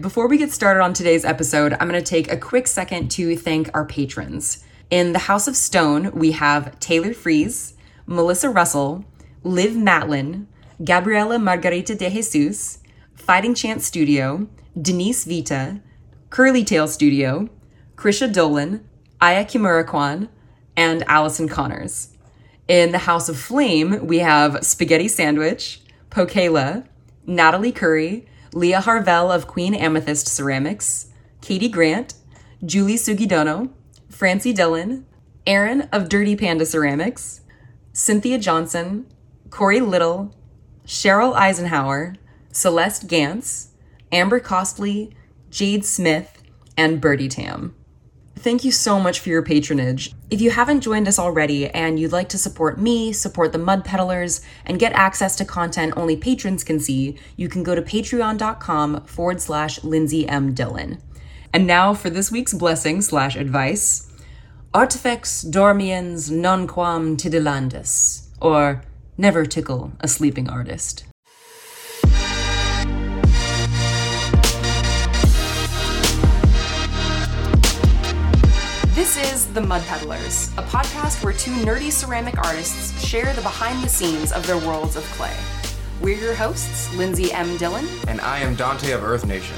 Before we get started on today's episode, I'm going to take a quick second to thank our patrons. In the House of Stone, we have Taylor Fries, Melissa Russell, Liv Matlin, Gabriela Margarita de Jesus, Fighting Chance Studio, Denise Vita, Curly Tail Studio, Krisha Dolan, Aya Kimura and Allison Connors. In the House of Flame, we have Spaghetti Sandwich, Pokela, Natalie Curry, Leah Harvell of Queen Amethyst Ceramics, Katie Grant, Julie Sugidono, Francie Dillon, Aaron of Dirty Panda Ceramics, Cynthia Johnson, Corey Little, Cheryl Eisenhower, Celeste Gantz, Amber Costly, Jade Smith, and Birdie Tam. Thank you so much for your patronage. If you haven't joined us already and you'd like to support me, support the Mud Peddlers, and get access to content only patrons can see, you can go to patreon.com forward slash Lindsey M. Dillon. And now for this week's blessing slash advice Artifex dormiens nunquam titillandus, or never tickle a sleeping artist. This is The Mud Peddlers, a podcast where two nerdy ceramic artists share the behind the scenes of their worlds of clay. We're your hosts, Lindsey M. Dillon. And I am Donte of Earth Nation.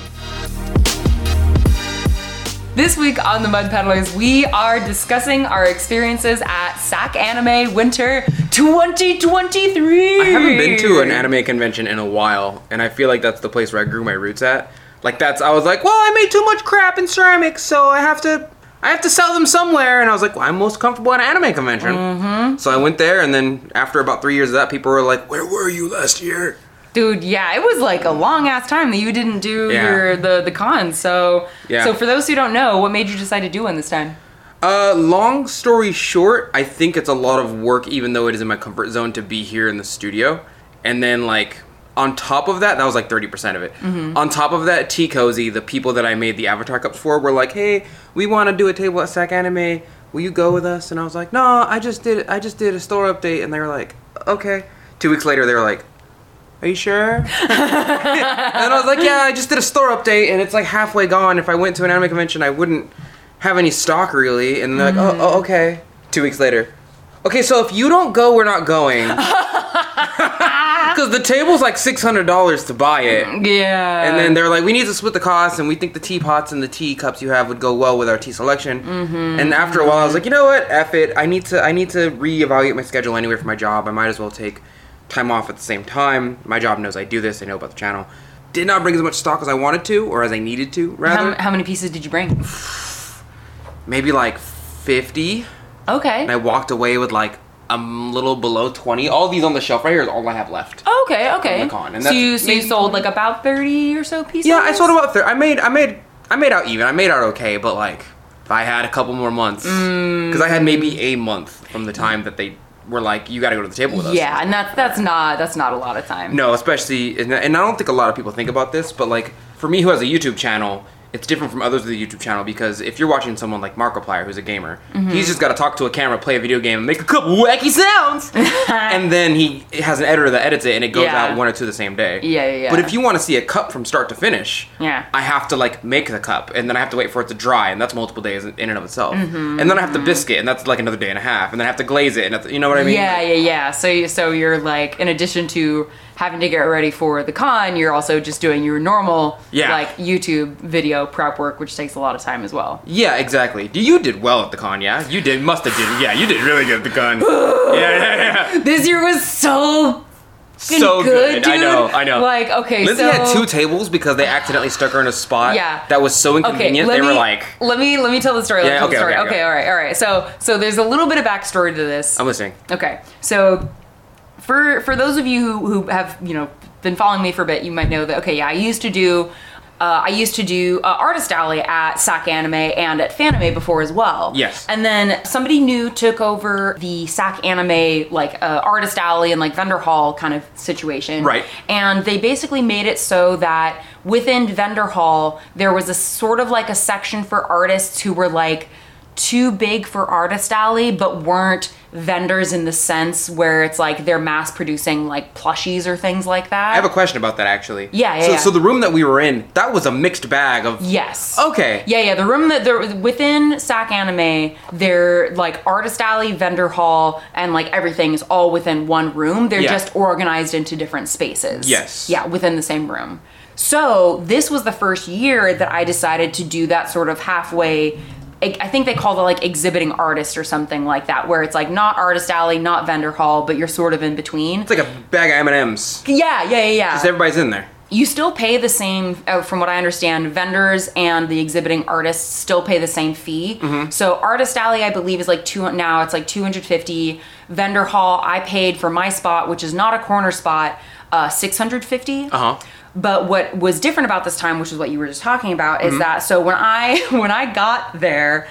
This week on The Mud Peddlers, we are discussing our experiences at SacAnime Winter 2023. I haven't been to an anime convention in a while, and I feel like that's the place where I grew my roots at. Like that's I was like, well, I made too much crap in ceramics, so I have to I have to sell them somewhere. And I was like, well, I'm most comfortable at an anime convention. Mm-hmm. So I went there, and then after about three years of that, people were like, where were you last year? Dude, yeah, it was like a long ass time that you didn't do Yeah. your the the con. So Yeah. so for those who don't know, what made you decide to do one this time? Uh, long story short, I think it's a lot of work, even though it is in my comfort zone to be here in the studio. And then, like, on top of that, that was like 30% of it. Mm-hmm. On top of that, Tea Cozy, the people that I made the avatar cups for, were like, hey, we want to do a table at SacAnime. Will you go with us? And I was like, no, I just did, I just did a store update. And they were like, okay. Two weeks later, they were like, are you sure? and I was like, yeah, I just did a store update and it's like halfway gone. If I went to an anime convention, I wouldn't have any stock really. And they're like, oh, oh, okay. Two weeks later. Okay, so if you don't go, we're not going. Because the table's like $600 to buy it. Yeah. And then they're like, we need to split the cost, and we think the teapots and the tea cups you have would go well with our tea selection. Mm-hmm. And after a while, I was like, you know what? F it. I need to. I need to reevaluate my schedule anyway for my job. I might as well take time off at the same time. My job knows I do this. They know about the channel. Did not bring as much stock as I wanted to, or as I needed to, rather. how, how many pieces did you bring? Maybe like fifty. Okay. And I walked away with like a little below twenty. All these on the shelf right here is all I have left. Oh, okay, okay. the con, and so you so you sold like about 30 or so pieces? Yeah, I sold about thirty. I made, I made, I made out even. I made out okay, but like, if I had a couple more months, mm. because I had maybe a month from the time that they were like, "You got to go to the table with us." Yeah, and that's that's not that's not a lot of time. No, especially, and I don't think a lot of people think about this, but like for me, who has a YouTube channel, it's different from others with the YouTube channel because if you're watching someone like Markiplier, who's a gamer, Mm-hmm. he's just got to talk to a camera, play a video game, and make a couple wacky sounds, and then he has an editor that edits it, and it goes Yeah. out one or two the same day. Yeah, yeah, yeah. But if you want to see a cup from start to finish, Yeah. I have to like make the cup, and then I have to wait for it to dry, and that's multiple days in and of itself. Mm-hmm. And then I have to biscuit, and that's like another day and a half, and then I have to glaze it, and you know what I mean? Yeah, yeah, yeah. So so you're like in addition to having to get ready for the con, you're also just doing your normal Yeah. like YouTube video prep work, which takes a lot of time as well. Yeah, exactly. You did well at the con, yeah? You did, must have did. Yeah, you did really good at the con. yeah, yeah, yeah. This year was so So good. dude. I know, I know. Like okay, Lindsey so had two tables because they accidentally stuck her in a spot Yeah. that was so Okay, inconvenient. let they me, were like, let me let me tell the story. Let me Yeah, tell the story. okay, Okay, okay. all right, all right. So so there's a little bit of backstory to this. I'm listening. Okay, so for for those of you who, who have you know been following me for a bit, you might know that. Okay, yeah, I used to do. Uh, I used to do uh, Artist Alley at SacAnime and at Fanime before as well. Yes. And then somebody new took over the SacAnime, like uh, Artist Alley and like vendor hall kind of situation. Right. And they basically made it so that within vendor hall, there was a sort of like a section for artists who were like too big for Artist Alley, but weren't vendors in the sense where it's like they're mass producing like plushies or things like that. I have a question about that actually. Yeah, yeah, So, yeah. so the room that we were in, that was a mixed bag of. Yes. Okay. Yeah, yeah. The room that they're within SacAnime, they're like Artist Alley, Vendor Hall, and like everything is all within one room. They're Yeah. just organized into different spaces. Yes. Yeah, within the same room. So this was the first year that I decided to do that sort of halfway. I I think they call it like exhibiting artist or something like that, where it's like not Artist Alley, not Vendor Hall, but you're sort of in between. It's like a bag of M and M's. Yeah, yeah, yeah, yeah Because Everybody's in there. you still pay the same uh, from what i understand vendors and the exhibiting artists still pay the same fee so artist alley i believe is like two now it's like 250 vendor hall i paid for my spot which is not a corner spot uh, 650 Uh huh. But what was different about this time, which is what you were just talking about, Mm-hmm. is that so when I when I got there,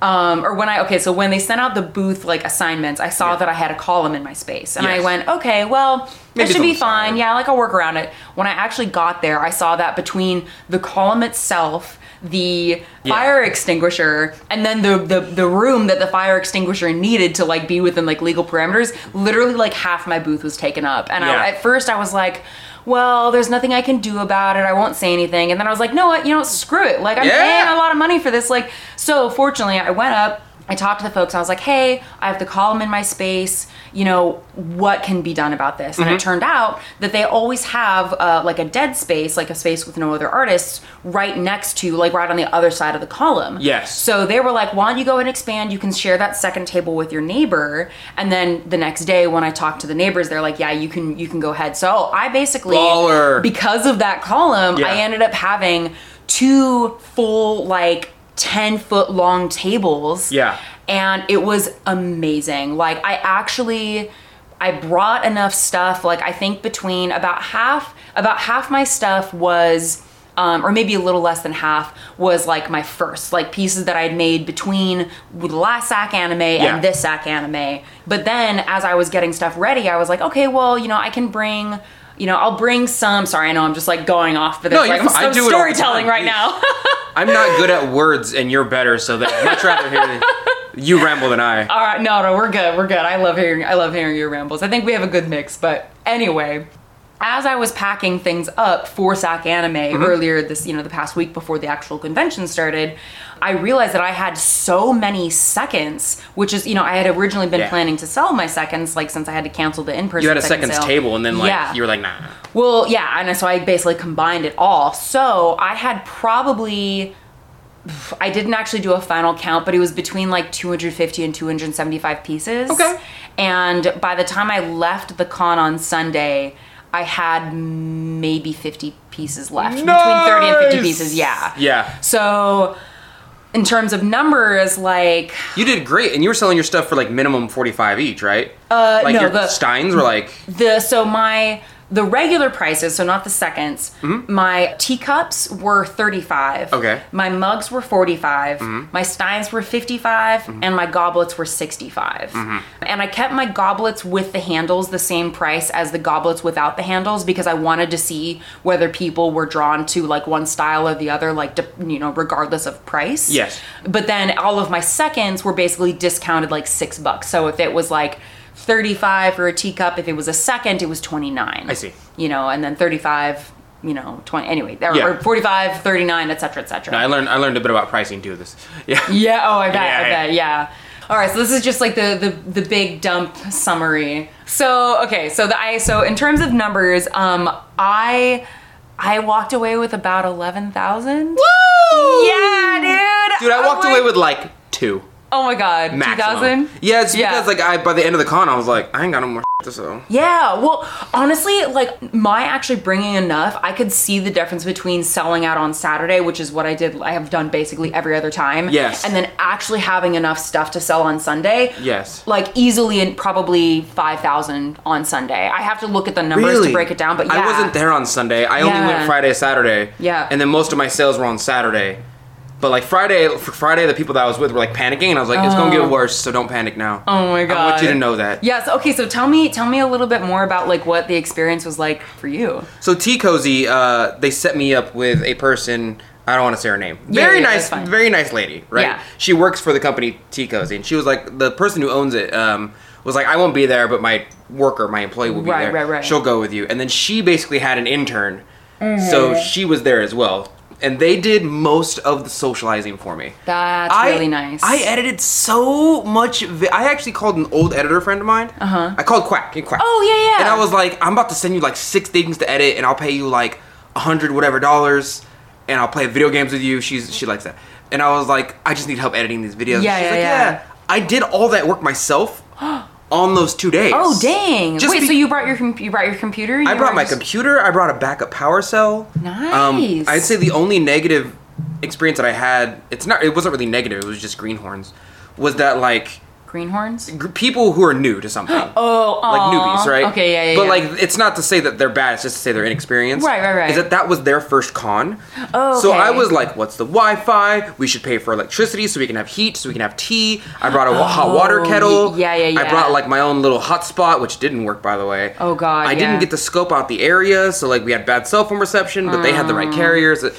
um, or when I okay, so when they sent out the booth like assignments, I saw Yeah. that I had a column in my space, and I went, okay, well, Maybe it should be side. fine. Yeah, like I'll work around it. When I actually got there, I saw that between the column itself. The Yeah. fire extinguisher and then the, the the room that the fire extinguisher needed to like be within like legal parameters literally like half my booth was taken up and Yeah. I, at first I was like well, there's nothing I can do about it. I won't say anything. And then I was like, no, what? You know, screw it. Like, I'm Yeah. paying a lot of money for this. Like, so fortunately, I went up. I talked to the folks. I was like, hey, I have the column in my space. You know, what can be done about this? And Mm-hmm. it turned out that they always have uh, like a dead space, like a space with no other artists, right next to, like, right on the other side of the column. Yes. So they were like, why don't you go and expand? You can share that second table with your neighbor. And then the next day when I talked to the neighbors, they're like, yeah, you can you can go ahead. So I basically Baller. because of that column, Yeah. I ended up having two full like 10 foot long tables. Yeah. And it was amazing. Like I actually I brought enough stuff like I think between about half about half my stuff was um, or maybe a little less than half was like my first like pieces that I'd made between the last SacAnime Yeah. and this SacAnime. But then as I was getting stuff ready, I was like, okay, well, you know, I can bring, you know, I'll bring some. Sorry, I know I'm just like going off for this. No, like, I'm so I do it all the storytelling right now. I'm not good at words, and you're better, so that I'd much rather hear you ramble than I. All right, no, no, we're good. We're good. I love hearing I love hearing your rambles. I think we have a good mix. But anyway, as I was packing things up for SacAnime Mm-hmm. earlier this, you know, the past week before the actual convention started, I realized that I had so many seconds, which is, you know, I had originally been Yeah. planning to sell my seconds, like since I had to cancel the in-person. You had a second seconds sale. table, and then like Yeah. you were like, nah. Well, yeah, and so I basically combined it all. So I had probably. I didn't actually do a final count, but it was between like 250 and 275 pieces. Okay. And by the time I left the con on Sunday, I had maybe 50 pieces left. Between 30 and 50 pieces, yeah. Yeah. So, in terms of numbers, like, You did great, and you were selling your stuff for like minimum 45 each, right? Uh, like no, your the- steins were like the so my the regular prices so not the seconds mm-hmm. my teacups were 35 Okay. my mugs were 45 mm-hmm. my steins were 55 mm-hmm. and my goblets were 65 and i kept my goblets with the handles the same price as the goblets without the handles because i wanted to see whether people were drawn to like one style or the other like you know regardless of price. Yes. but then all of my seconds were basically discounted like six bucks. So if it was like 35 for a teacup, if it was a second, it was 29. I see. You know, and then 35, you know, 20, anyway, or, Yeah. or 45, 39, et cetera, et cetera. I learned I learned a bit about pricing too. This, yeah. Yeah. Oh, I bet. Yeah, I yeah. bet. Yeah. All right. So this is just like the the the big dump summary. So okay. So the I so in terms of numbers, um, I I walked away with about eleven thousand. Woo! Yeah, dude. Dude, I walked away with like two. Oh my god, two thousand. Yeah, it's Yeah. because like I by the end of the con I was like I ain't got no more to sell. Yeah, well, honestly, like my actually bringing enough, I could see the difference between selling out on Saturday, which is what I did, I have done basically every other time. Yes. And then actually having enough stuff to sell on Sunday. Yes. Like easily and probably 5,000 on Sunday. I have to look at the numbers to break it down, but yeah. I wasn't there on Sunday. I only went Friday, Saturday. Yeah. And then most of my sales were on Saturday. But like Friday, for Friday, the people that I was with were like panicking, and I was like, "It's gonna get worse, so don't panic now." Oh my god. I want you to know that. Yes. Okay. So tell me, tell me a little bit more about like what the experience was like for you. So Tea Cozy, uh, they set me up with a person I don't want to say her name. Yeah, very yeah, nice, very nice lady, right? Yeah. She works for the company T Cozy, and she was like, the person who owns it um, was like, I won't be there, but my worker, my employee will be Right, there. right, right. She'll go with you. And then she basically had an intern, Mm-hmm. so she was there as well. And they did most of the socializing for me. That's I- really nice. I edited so much. Vi- I actually called an old editor friend of mine. Uh huh. I called Quack. and Quack. Oh, yeah, yeah. And I was like, I'm about to send you like six things to edit, and I'll pay you like a hundred whatever dollars, and I'll play video games with you. She's she likes that. And I was like, I just need help editing these videos. Yeah, She's yeah, like, yeah. I did all that work myself on those two days. Oh dang! Just Wait, be- so you brought your com- you brought your computer? I brought my just- computer. I brought a backup power cell. Um, nice. I'd say the only negative experience that I had, it's not, it wasn't really negative. It was just greenhorns. Was that like greenhorns. gr- people who are new to something? Oh, like aw. newbies, right? Okay, yeah, yeah. But yeah. like, it's not to say that they're bad. It's just to say they're inexperienced. Right, right, right. Is that that was their first con? Oh, So I was like, "What's the Wi-Fi? We should pay for electricity so we can have heat, so we can have tea." I brought a wa- hot water Oh, kettle. y- yeah, yeah, I brought like my own little hotspot, which didn't work, by the way. Oh, God, I yeah. didn't get to scope out the area, so like we had bad cell phone reception, but they had the Mm. right carriers. It,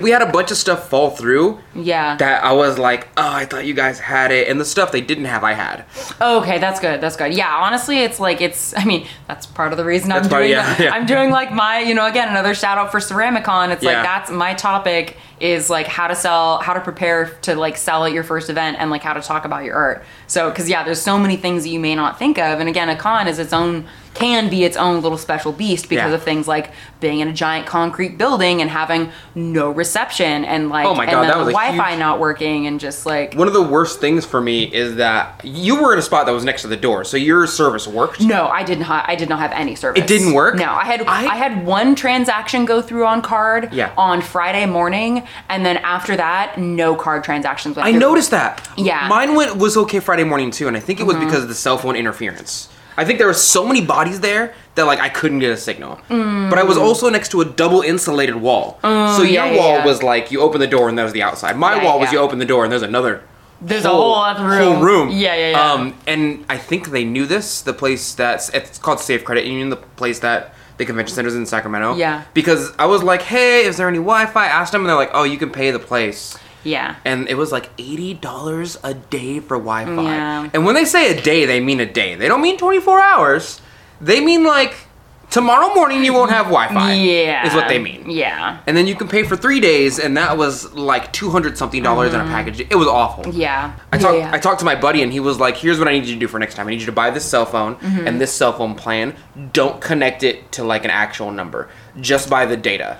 we had a bunch of stuff fall through. Yeah. That I was like, oh, I thought you guys had it, and the stuff they didn't have, I had. Oh, okay, that's good. That's good. Yeah, honestly, it's like it's. I mean, that's part of the reason I'm That's doing. yeah, the- yeah. I'm doing like my, you know, again another shout out for Ceramicon. It's Yeah. like that's my topic is like how to sell, how to prepare to like sell at your first event, and like how to talk about your art. So, because yeah, there's so many things that you may not think of, and again, a con is its own can be its own little special beast because Yeah. of things like being in a giant concrete building and having no reception and like Oh my and God, then that the Wi-Fi huge- not working and just like One of the worst things for me is that you were in a spot that was next to the door, so your service worked. No, I did not. I did not have any service. It didn't work? No, I had I- I, had one transaction go through on card Yeah. on Friday morning, and then after that, no card transactions. Went I through. noticed that. Yeah. Mm-hmm. Mine went was okay Friday morning too, and I think it was because of the cell phone interference. I think there were so many bodies there that like I couldn't get a signal. But I was also next to a double insulated wall. so your Mm. yeah, wall yeah. was like you open the door and that was the outside. My Yeah, wall was you open the door and there's another There's a whole other room. whole room. Yeah, yeah, yeah. Um, and I think they knew this. The place that's it's called Safe Credit Union. The place that the convention center is in Sacramento. Yeah. Because I was like, hey, is there any Wi-Fi? I asked them, and they're like, oh, you can pay the place. Yeah. And it was like eighty dollars a day for Wi-Fi. Yeah. And when they say a day, they mean a day. They don't mean twenty four hours. They mean like tomorrow morning you won't have Wi-Fi. Yeah. Is what they mean. Yeah. And then you can pay for three days, and that was like two hundred something dollars in a package. It was awful. Mm-hmm. Yeah. I talked. yeah. I talked to my buddy, and he was like, "Here's what I need you to do for next time. I need you to buy this cell phone Mm-hmm. and this cell phone plan. Don't connect it to like an actual number. Just buy the data.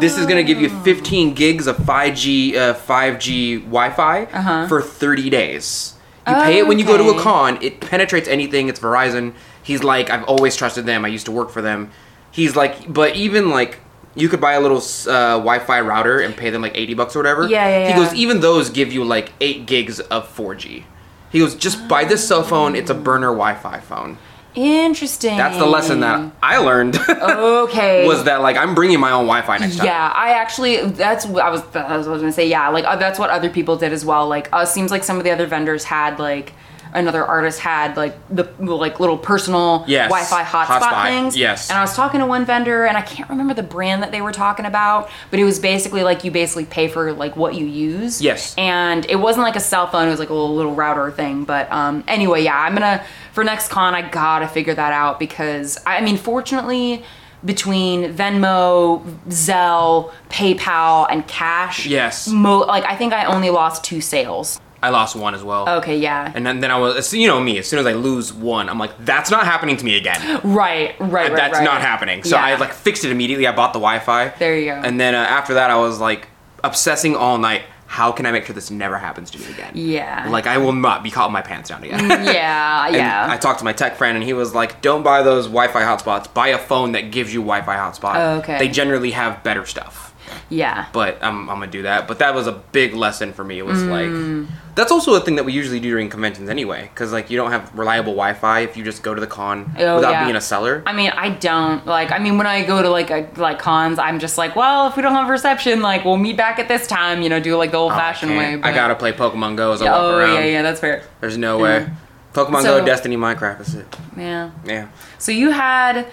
This is gonna give you 15 gigs of 5G, uh, 5G Wi-Fi for 30 days. You pay it when you go to a Uh-huh. Con. It penetrates anything. It's Verizon. He's like, I've always trusted them. I used to work for them. He's like, but even like. You could buy a little uh, Wi-Fi router and pay them like eighty bucks or whatever. Yeah, yeah, He yeah. goes, even those give you like eight gigs of 4G. He goes, just buy this cell phone. It's a burner Wi-Fi phone. Interesting. That's the lesson that I learned. Okay. was that like I'm bringing my own Wi-Fi next time. Yeah, I actually that's what I was I was gonna say. Yeah, like uh, that's what other people did as well. Like, uh, seems like some of the other vendors had like another artist had like the like little personal Yes, Wi-Fi hotspot, hotspot, things. yes. And I was talking to one vendor, and I can't remember the brand that they were talking about, but it was basically like you basically pay for like what you use. Yes. And it wasn't like a cell phone; it was like a little, little router thing. But um, anyway, yeah, I'm gonna for next con, I gotta figure that out because I, I mean, fortunately. Between Venmo, Zelle, PayPal, and cash, Yes. mo- like I think I only lost two sales. I lost one as well. Okay, yeah, And then, then I was, you know me. As soon as I lose one, I'm like, that's not happening to me again. right, right, right. that's right. not happening. So I like fixed it immediately. I bought the Wi-Fi. There you go. And then uh, after that, I was like obsessing all night. How can I make sure this never happens to me again? Yeah. Like I will not be caught my pants down again. yeah, And yeah. I talked to my tech friend, and he was like, "Don't buy those Wi-Fi hotspots. Buy a phone that gives you Wi-Fi hotspot. Oh, okay. They generally have better stuff." yeah. But I'm, I'm gonna do that. But that was a big lesson for me. It was Mm. like, that's also a thing that we usually do during conventions anyway, because like you don't have reliable Wi-Fi if you just go to the con Oh, without yeah. being a seller. I mean, I don't like. I mean, when I go to like a, like cons, I'm just like, well, if we don't have reception, like we'll meet back at this time. You know, do like the old Oh, I fashioned can't. way. I gotta play Pokemon Go as I Yeah, walk oh around. yeah, yeah, that's fair. There's no way. Mm. Pokemon So- Go, Destiny, Minecraft. That's it. Yeah. Yeah. So you had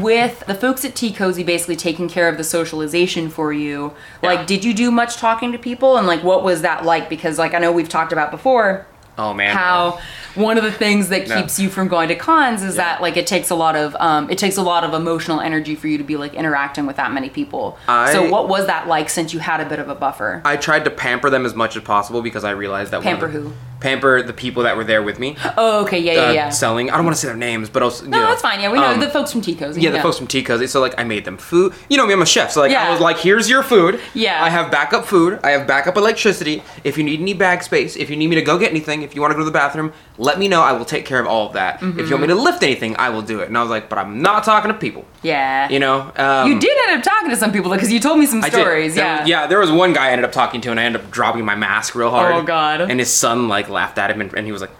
with the folks at Tea Cozy basically taking care of the socialization for you. Yeah. Like, did you do much talking to people, and like, what was that like? Because like I know we've talked about before Oh man. how one of the things that No. keeps you from going to cons is Yeah. that like it takes a lot of um, it takes a lot of emotional energy for you to be like interacting with that many people. I- so what was that like since you had a bit of a buffer? I tried to pamper them as much as possible because I realized that Pamper the- who? Pamper the people that were there with me. Oh, okay, yeah, yeah, uh, yeah. Selling. I don't want to say their names, but also. You no, know, that's fine. Yeah, we know um, the folks from Tico's. Cozy. Yeah, the folks from Tico's. So like, I made them food. You know me, I'm a chef. So like, Yeah. I was like, here's your food. Yeah. I have backup food. I have backup electricity. If you need any bag space, if you need me to go get anything, if you want to go to the bathroom, let me know. I will take care of all of that. If you want me to lift anything, I will do it. And I was like, but I'm not talking to people. Yeah. You know. Um, You did end up talking to some people because you told me some I stories. There Yeah. yeah, there was one guy I ended up talking to, and I ended up dropping my mask real hard. Oh, God. And his son like laughed at him, and, and he was like,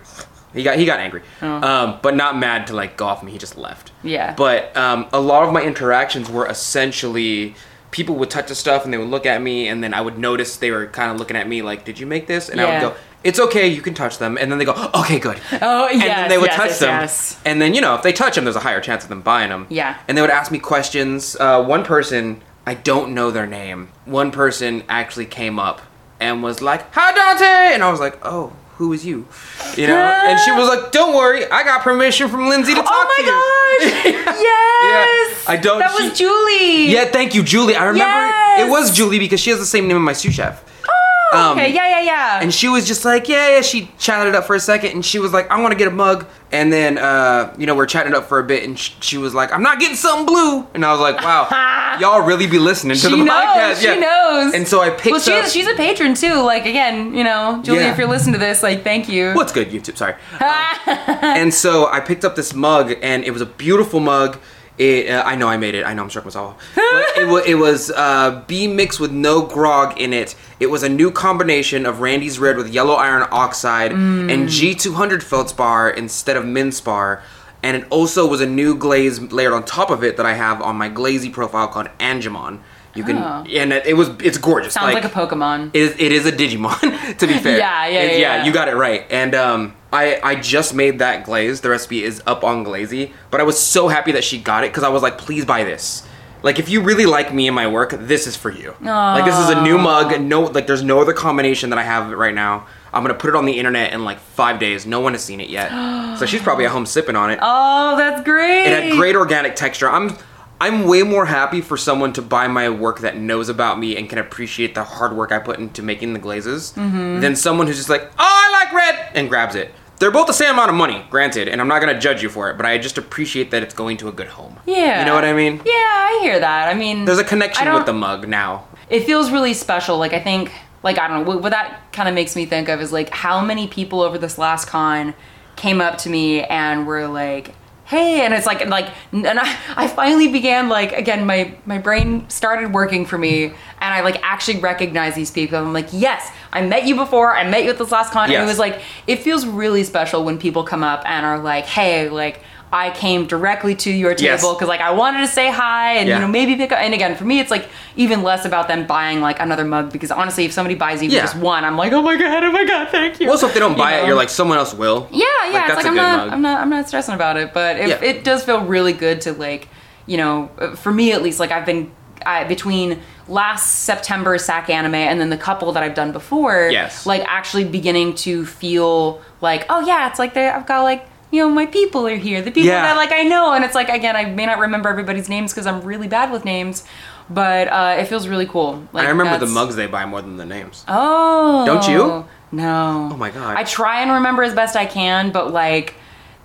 he got he got angry, um, but not mad to like go off me. He just left. Oh. Yeah. But um, a lot of my interactions were essentially people would touch the stuff and they would look at me, and then I would notice they were kind of looking at me like, "Did you make this?" And I would go. It's okay, you can touch them, and then they go, "Okay, good." Oh, and yes, then they would yes, touch yes, them, yes. and then you know if they touch them, there's a higher chance of them buying them. Yeah. And they would ask me questions. Uh, one person, I don't know their name. One person actually came up and was like, "Hi, Donte," and I was like, "Oh, who is you?" You know. and she was like, "Don't worry, I got permission from Lindsey to oh talk Oh to you." Oh my gosh! yes. Yeah. I don't- That she- was Julie. Yeah, thank you, Julie. I remember Yes! it was Julie because she has the same name as my sous chef. Oh, um, okay. Yeah, yeah, yeah. And she was just like, yeah, yeah. She chatted it up for a second, and she was like, I want to get a mug. And then, uh, you know, we're chatting it up for a bit, and sh- she was like, I'm not getting something blue. And I was like, wow, y'all really be listening to she the knows. podcast. She knows. And so I picked up well, she's up. she's a patron too. Like again, you know, Julie, Yeah. if you're listening to this, like, thank you. What's good, YouTube? Sorry. and so I picked up this mug, and it was a beautiful mug. It, uh, I know I made it. I know I'm stroking myself. It, wa- it was uh, B mixed with no grog in it. It was a new combination of Randy's Red with yellow iron oxide Mm. and G200 feldspar instead of Minspar. And it also was a new glaze layered on top of it that I have on my glazy profile called Angemon. You can, Oh. and it, it was it's gorgeous. Sounds like, a Pokemon. It is, it is a Digimon, to be fair. Yeah, yeah, yeah, yeah. You got it right. And um, I I just made that glaze. The recipe is up on Glazy, but I was so happy that she got it because I was like, please buy this. Like, if you really like me and my work, this is for you. Like, this is a new mug. No, like, there's no other combination that I have right now. I'm gonna put it on the internet in like five days. No one has seen it yet, so she's probably at home sipping on it. Oh, that's great. It had great organic texture. I'm I'm way more happy for someone to buy my work that knows about me and can appreciate the hard work I put into making the glazes Mm-hmm. than someone who's just like, "Oh, I like red," and grabs it. They're both the same amount of money, granted, and I'm not gonna judge you for it, but I just appreciate that it's going to a good home. Yeah. You know what I mean? Yeah, I hear that. I mean, There's a connection with the mug now. it feels really special. Like I think, like I don't know, what, what that kind of makes me think of is like how many people over this last con came up to me and were like, "Hey," and it's like, and like, and I, I finally began like again, my my brain started working for me, and I like actually recognize these people. I'm like, yes, I met you before. I met you at this last con, and it was like, it feels really special when people come up and are like, "Hey," like. I came directly to your table because like I wanted to say hi and Yeah. you know maybe pick up and again for me it's like even less about them buying like another mug because honestly if somebody buys even Yeah. just one I'm like oh my god oh my god thank you Also, if they don't buy You it, you're like, someone else will. yeah yeah Like, it's like I'm not mug. I'm not I'm not stressing about it but it, Yeah. it does feel really good to like you know for me at least like I've been I, between last September SacAnime and then the couple that I've done before Yes. like actually beginning to feel like oh yeah it's like they I've got like you know my people are here the people Yeah. that like I know and it's like again I may not remember everybody's names because I'm really bad with names but uh, it feels really cool like I remember the mugs they buy more than the names. Oh. Don't you? No. Oh my God. I try and remember as best I can, but like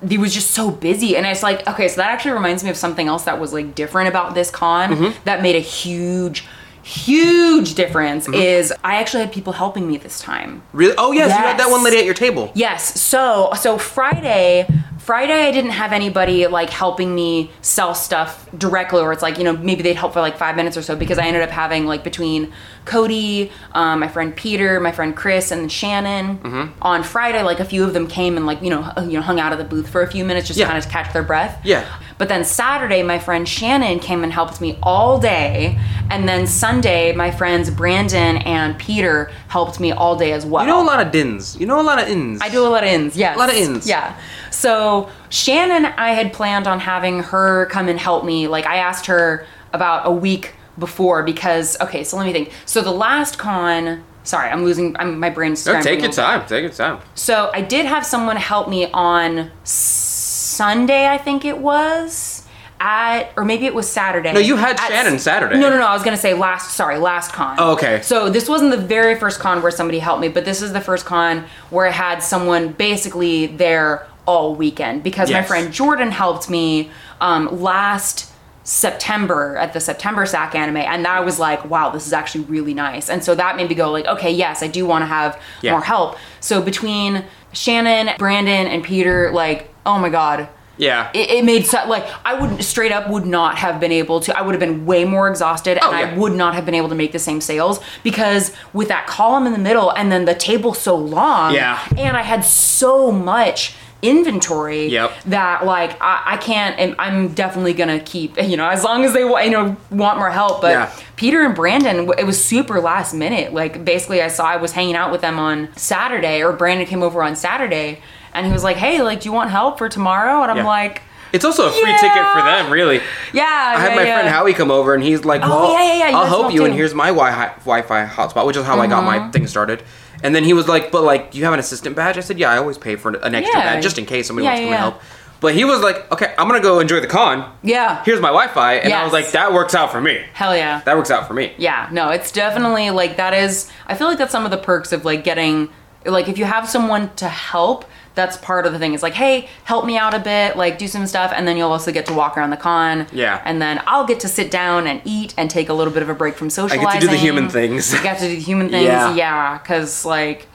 he was just so busy and it's like okay so that actually reminds me of something else that was like different about this con Mm-hmm. that made a huge huge difference Mm-hmm. is i actually had people helping me this time Really? Oh yes, you had that one lady at your table. Yes. So so Friday, Friday I didn't have anybody like helping me sell stuff directly, or it's like you know maybe they'd help for like five minutes or so because I ended up having like between Cody, um, my friend Peter, my friend Chris, and Shannon Mm-hmm. on Friday. Like a few of them came and like you know you know hung out at the booth for a few minutes just Yeah. to kind of catch their breath. Yeah. But then Saturday, my friend Shannon came and helped me all day. And then Sunday, my friends Brandon and Peter helped me all day as well. You know a lot of dins. You know a lot of ins. I do a lot of ins, yes. A lot of ins. Yeah. So Shannon, I had planned on having her come and help me. Like I asked her about a week before because okay, so let me think. So the last con, sorry, I'm losing. I'm, my brain's. No, take your time. Take your time. So I did have someone help me on Sunday, I think it was. At, or maybe it was Saturday. No, you had At- Shannon Saturday. No, no, no. I was gonna say last. Sorry, last con. Oh, okay. So this wasn't the very first con where somebody helped me, but this is the first con where I had someone basically there all weekend because my friend Jordan helped me um, last September at the September SacAnime, and I was like, wow, this is actually really nice. And so that made me go like, okay, yes, I do want to have Yeah. more help. So between Shannon, Brandon, and Peter, like, oh my god, Yeah. it, it made so like I would straight up would not have been able to. I would have been way more exhausted, and Oh, I would not have been able to make the same sales because with that column in the middle and then the table so long, Yeah. and I had so much inventory Yep. that like I, I can't and I'm definitely gonna keep you know as long as they wa- you know want more help but Yeah. Peter and Brandon it was super last minute like basically I saw I was hanging out with them on Saturday or Brandon came over on Saturday and he was like hey like do you want help for tomorrow and I'm Yeah. like It's also a free Yeah. ticket for them, really. yeah I had yeah, my yeah. friend Howie come over, and he's like, Oh, "Well, yeah, yeah, yeah, I'll help you, and here's my Wi- Wi-Fi hotspot, which is how I got Uh-huh. my thing started." And then he was like, "But like, do you have an assistant badge?" I said, "Yeah, I always pay for an extra Yeah. badge just in case somebody Yeah, wants to come yeah, and help." But he was like, "Okay, I'm gonna go enjoy the con. yeah Here's my Wi-Fi," and I was Yes. like, "That works out for me. hell yeah That works out for me." Yeah, no, it's definitely like that is I feel like that's some of the perks of like getting like if you have someone to help, that's part of the thing. It's like, hey, help me out a bit, like do some stuff, and then you'll also get to walk around the con. Yeah. And then I'll get to sit down and eat and take a little bit of a break from socializing. I get to do the human things. I got to do the human things, Yeah. yeah. Cause like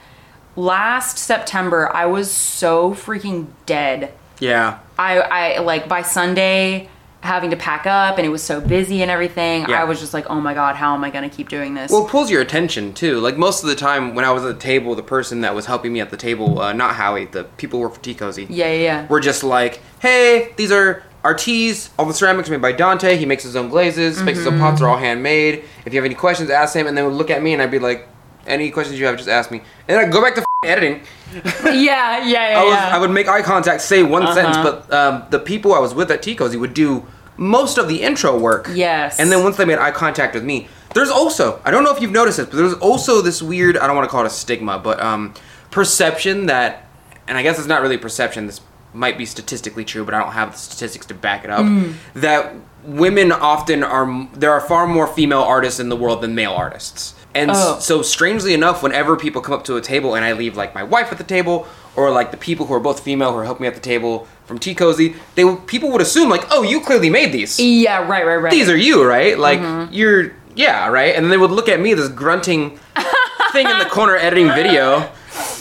last September I was so freaking dead. yeah. I, I like by Sunday having to pack up and it was so busy and everything. Yeah. I was just like, oh my god, how am I gonna keep doing this? Well, it pulls your attention too. Like most of the time when I was at the table, the person that was helping me at the table, uh, not Howie, the people who work for Tea Cozy, yeah, yeah, yeah. were just like, hey, these are our teas. All the ceramics are made by Donte. He makes his own glazes, makes his own pots. They're all handmade. If you have any questions, ask him. And they would look at me and I'd be like, any questions you have, just ask me. And then I'd go back to editing. yeah, yeah, yeah. I, was, yeah. I would make eye contact, say one Uh-huh. sentence, but um, the people I was with at Tea Cozy would do most of the intro work. Yes. And then once they made eye contact with me, there's also, I don't know if you've noticed this, but there's also this weird, I don't want to call it a stigma, but um, perception that, and I guess it's not really perception, this might be statistically true, but I don't have the statistics to back it up, Mm. that women often are, there are far more female artists in the world than male artists. And Oh. so strangely enough, whenever people come up to a table and I leave like my wife at the table, or like the people who are both female who are helping me at the table from Tea Cozy, they people would assume like, oh, you clearly made these yeah, right, right, right. these are you, right? Like Mm-hmm. you're yeah, right? And then they would look at me, this grunting thing in the corner editing video,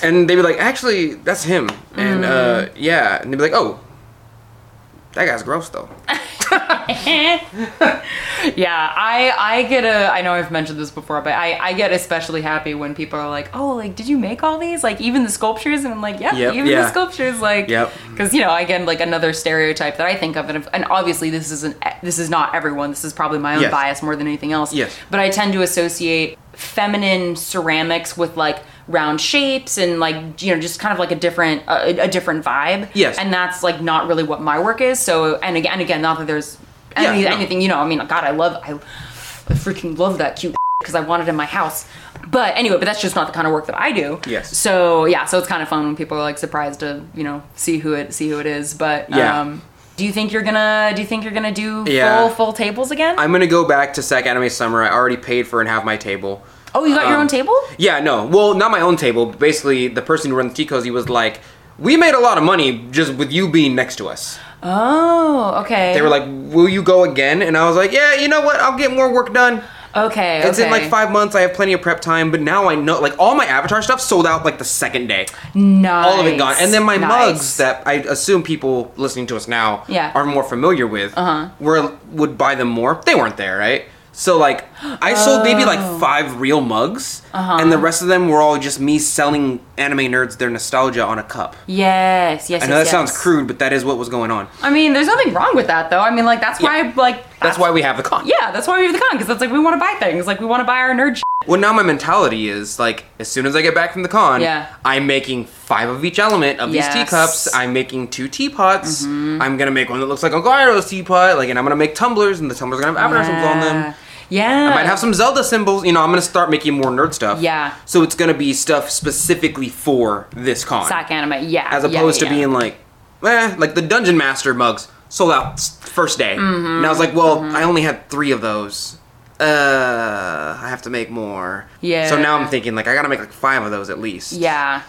and they'd be like, actually, that's him. And uh Mm. yeah, and they'd be like, Oh, that guy's gross though. yeah, I I get a I know I've mentioned this before, but I I get especially happy when people are like, "Oh, like did you make all these? Like even the sculptures?" And I'm like, "Yeah, Yep, even yeah. the sculptures like Yep. cuz you know, again like another stereotype that I think of and, and obviously this isn't this is not everyone. This is probably my own Yes. bias more than anything else. Yes. But I tend to associate feminine ceramics with like round shapes and like you know just kind of like a different a, a different vibe Yes. and that's like not really what my work is so and again and again not that there's Yeah, no. anything you know i mean god i love i, I freaking love that cute because i want it in my house but anyway but that's just not the kind of work that i do Yes. so yeah so it's kind of fun when people are like surprised to you know see who it see who it is but Yeah. um do you think you're gonna do you think you're gonna do Yeah. full full tables again I'm gonna go back to SacAnime Summer. I already paid for and have my table. Oh you got your um, own table Yeah, no. Well, not my own table. But basically, the person who runs Tea Cozy was like, "We made a lot of money just with you being next to us." oh okay They were like, "Will you go again?" And I was like, "Yeah, you know what? I'll get more work done." okay It's in like five months. I have plenty of prep time, but now I know like all my Avatar stuff sold out like the second day. nice. All of it gone. And then my Nice. mugs that I assume people listening to us now Yeah. are more familiar with, Uh-huh. were would buy them more. They weren't there, right? So like I sold maybe like five real mugs, and the rest of them were all just me selling anime nerds their nostalgia on a cup. Yes, yes. I know yes, that sounds yes. crude, but that is what was going on. I mean, there's nothing wrong with that, though. I mean, like that's Yeah. why, like That's why we have the con. Yeah, that's why we have the con because that's like we want to buy things. Like we want to buy our nerd. Shit. Well, now my mentality is like, as soon as I get back from the con, Yeah. I'm making five of each element of these Yes. Mm-hmm. teacups. I'm making two teapots. I'm gonna make one that looks like Uncle Iroh's teapot. Like, and I'm gonna make tumblers, and the tumblers are gonna have avatar symbols on them. Yeah. I might have some Zelda symbols. You know, I'm gonna start making more nerd stuff. Yeah. So it's gonna be stuff specifically for this con, Sack anime. Yeah. as opposed yeah. to being like, eh, like the Dungeon Master mugs sold out first day, Mm-hmm. and I was like, well, I only had three of those. Uh, I have to make more. Yeah. So now I'm thinking like I gotta make like five of those at least. Yeah.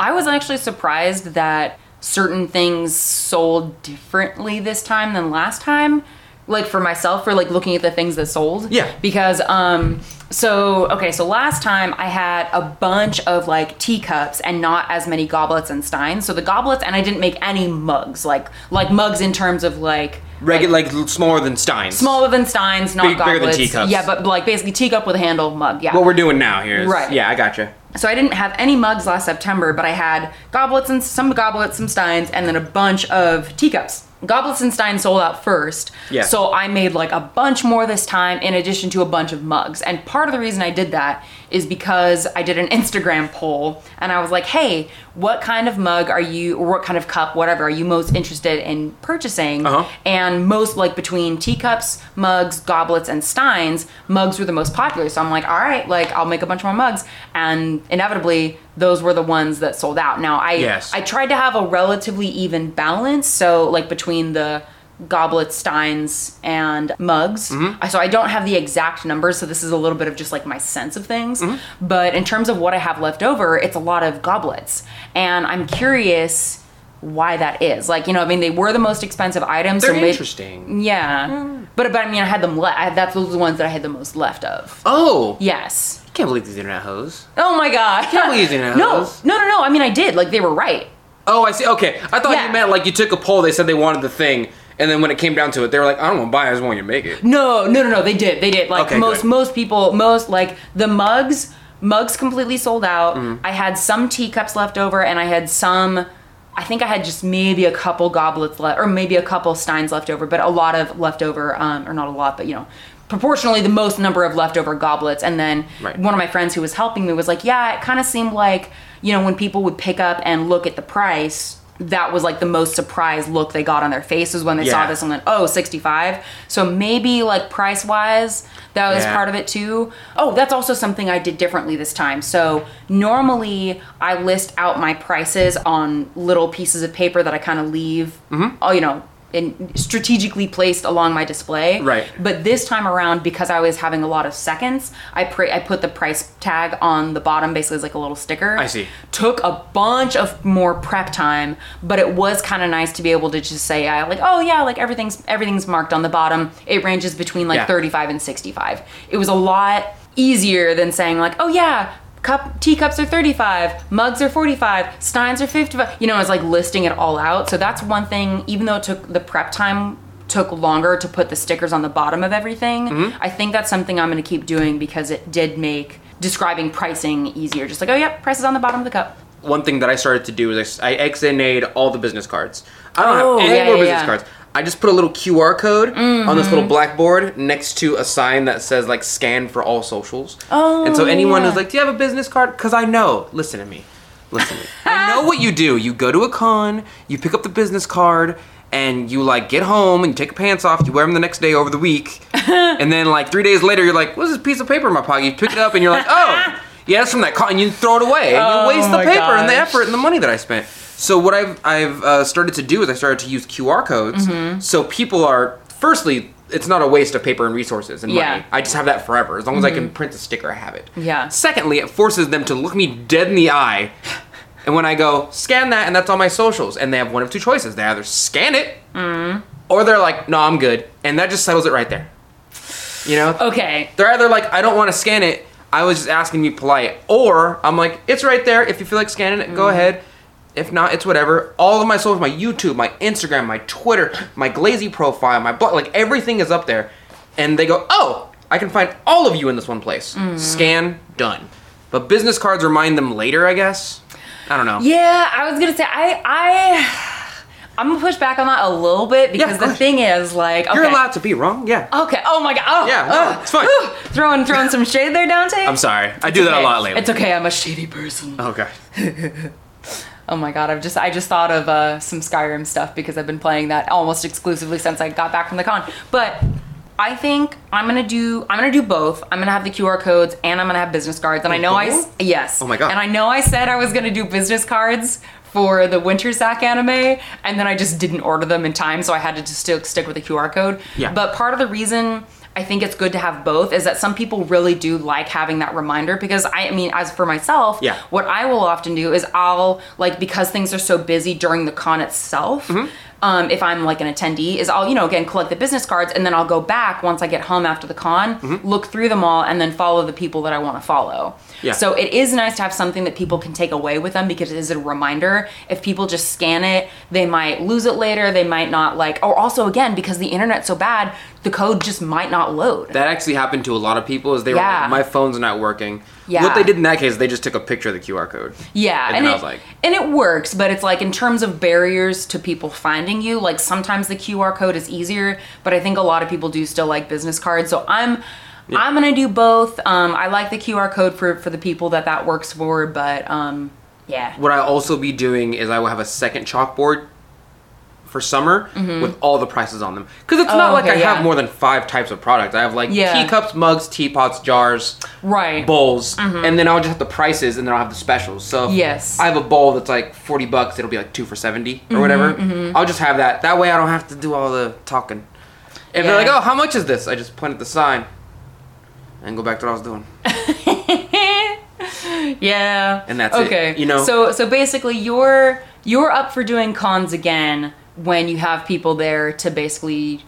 I was actually surprised that certain things sold differently this time than last time. Like for myself, for like looking at the things that sold. Yeah. Because um so okay, so last time I had a bunch of like teacups and not as many goblets and steins. So the goblets and I didn't make any mugs, like like mugs in terms of like Regular, like, l- smaller than Steins. smaller than steins, not Big- bigger than goblets. teacups. Yeah, but like basically teacup with a handle mug. Yeah. What we're doing now here is Right. Yeah, I gotcha. So I didn't have any mugs last September, but I had goblets and some goblets, some steins, and then a bunch of teacups. Goblets and steins sold out first. Yeah. So I made like a bunch more this time in addition to a bunch of mugs. And part of the reason I did that is because I did an Instagram poll and I was like, hey, what kind of mug are you, or what kind of cup, whatever, are you most interested in purchasing? Uh-huh. And most like between teacups, mugs, goblets, and steins, mugs were the most popular. So I'm like, all right, like I'll make a bunch more mugs. And inevitably, those were the ones that sold out. Now I Yes. I tried to have a relatively even balance. So like between the goblets, steins, and mugs. Mm-hmm. So I don't have the exact numbers. So this is a little bit of just like my sense of things. Mm-hmm. But in terms of what I have left over, it's a lot of goblets. And I'm curious why that is. Like, you know, I mean, they were the most expensive items. They're so interesting. yeah, but but I mean, I had them. Le- I, that's those the ones that I had the most left of. Oh, Yes. I can't believe these internet hoes. Oh my god. Can't believe you know No, those. no, no, no. I mean, I did. Like they were right. Oh, I see. Okay, I thought Yeah. you meant like you took a poll. They said they wanted the thing, and then when it came down to it, they were like, "I don't want to buy. it, I just want you to make it." No, no, no, no. They did. They did. Like Okay, most good. most people, most like the mugs. Mugs completely sold out. Mm-hmm. I had some teacups left over, and I had some. I think I had just maybe a couple goblets left, or maybe a couple steins left over, but a lot of leftover, um, or not a lot, but you know, proportionally the most number of leftover goblets. And then Right. one of my friends who was helping me was like, "Yeah, it kind of seemed like you know when people would pick up and look at the price." That was like the most surprised look they got on their faces when they saw this and went, oh, 65. So maybe like price wise, that was Yeah. part of it too. Oh, that's also something I did differently this time. So normally I list out my prices on little pieces of paper that I kind of leave, mm-hmm. oh, you know, in strategically placed along my display. Right. But this time around, because I was having a lot of seconds, I pre- I put the price tag on the bottom, basically as like a little sticker. I see. Took a bunch of more prep time, but it was kind of nice to be able to just say, I like, oh yeah, like everything's everything's marked on the bottom. It ranges between like Yeah. 35 and 65. It was a lot easier than saying like, oh yeah. Cup teacups are 35, mugs are 45, steins are 55. You know, I was like listing it all out. So that's one thing, even though it took the prep time took longer to put the stickers on the bottom of everything. Mm-hmm. I think that's something I'm going to keep doing because it did make describing pricing easier. Just like, oh, yep, price is on the bottom of the cup. One thing that I started to do is I, I XNA'd all the business cards. I don't Oh, have any yeah, more yeah, business yeah. cards. I just put a little QR code on this Mm-hmm. little blackboard next to a sign that says like scan for all socials. Oh, and so anyone yeah. who's like, "Do you have a business card?" Because I know. Listen to me. Listen to me. I know what you do. You go to a con, you pick up the business card, and you like get home and you take your pants off. You wear them the next day over the week, and then like three days later, you're like, "What's this piece of paper in my pocket?" You pick it up and you're like, "Oh." Yeah, it's from that con. And you throw it away, and Oh you waste the paper and the effort and the money that I spent. So what I've I've uh, started to do is I started to use QR codes. Mm-hmm. So people are firstly, it's not a waste of paper and resources and Yeah. money. I just have that forever. As long as I can print the sticker, I have it. Yeah. Secondly, it forces them to look me dead in the eye. And when I go scan that, and that's on my socials, and they have one of two choices: they either scan it, Mm. or they're like, "No, I'm good," and that just settles it right there. You know, Okay. they're either like, I don't want to scan it. I was just asking to be polite. Or I'm like, it's right there. If you feel like scanning it, go ahead. If not, it's whatever. All of my socials, my YouTube, my Instagram, my Twitter, my Glazy profile, my blog, like everything is up there. And they go, oh, I can find all of you in this one place. Mm-hmm. Scan, done. But business cards remind them later, I guess. I don't know. Yeah, I was gonna say I I I'm gonna push back on that a little bit because of the thing is like okay. You're allowed to be wrong. Yeah. Okay. Oh my god. Oh, Yeah, no, oh, it's fine. whew. Throwing throwing some shade there, Donte. I'm sorry. I do that a lot lately. It's okay. I'm a shady person. Okay. Oh my god. I've just I just thought of uh, some Skyrim stuff because I've been playing that almost exclusively since I got back from the con. But I think I'm gonna do I'm gonna do both. I'm gonna have the QR codes and I'm gonna have business cards. And I know I s- yes. Oh my God. And I know I said I was gonna do business cards for the Winter SacAnime, and then I just didn't order them in time, so I had to just still stick with the QR code. Yeah. But part of the reason I think it's good to have both is that some people really do like having that reminder because I, I mean, as for myself, Yeah. what I will often do is I'll like because things are so busy during the con itself. Mm-hmm. Um, if I'm like an attendee, is I'll you know again collect the business cards and then I'll go back once I get home after the con, Mm-hmm. look through them all, and then follow the people that I want to follow. Yeah. So it is nice to have something that people can take away with them because it is a reminder. If people just scan it, they might lose it later. They might not like, or also again because the internet's so bad, the code just might not load. That actually happened to a lot of people. Is they were like, my phone's not working. Yeah. What they did in that case, they just took a picture of the QR code. Yeah, And and, then I it, was like- and it works, but it's like in terms of barriers to people finding you, like sometimes the QR code is easier, but I think a lot of people do still like business cards. So I'm I'm gonna do both. Um, I like the QR code for for the people that that works for, but um, yeah, What I'll also be doing is I will have a second chalkboard for summer with all the prices on them. Because it's Mm-hmm. Oh, not like okay, I have more than five types of products. I have like Yeah. teacups, mugs, teapots, jars, right. bowls, and then I'll just have the prices and then I'll have the specials. So Mm-hmm. Yes. I have a bowl that's like 40 bucks, it'll be like two for 70 Mm-hmm, or whatever. I'll just have that. That way I don't have to do all the talking. If they're like, oh, how much is this? I just point at the sign and go back to what I was doing. Yeah. And that's it, okay. you know? So so basically you're you're up for doing cons again when you have people there to basically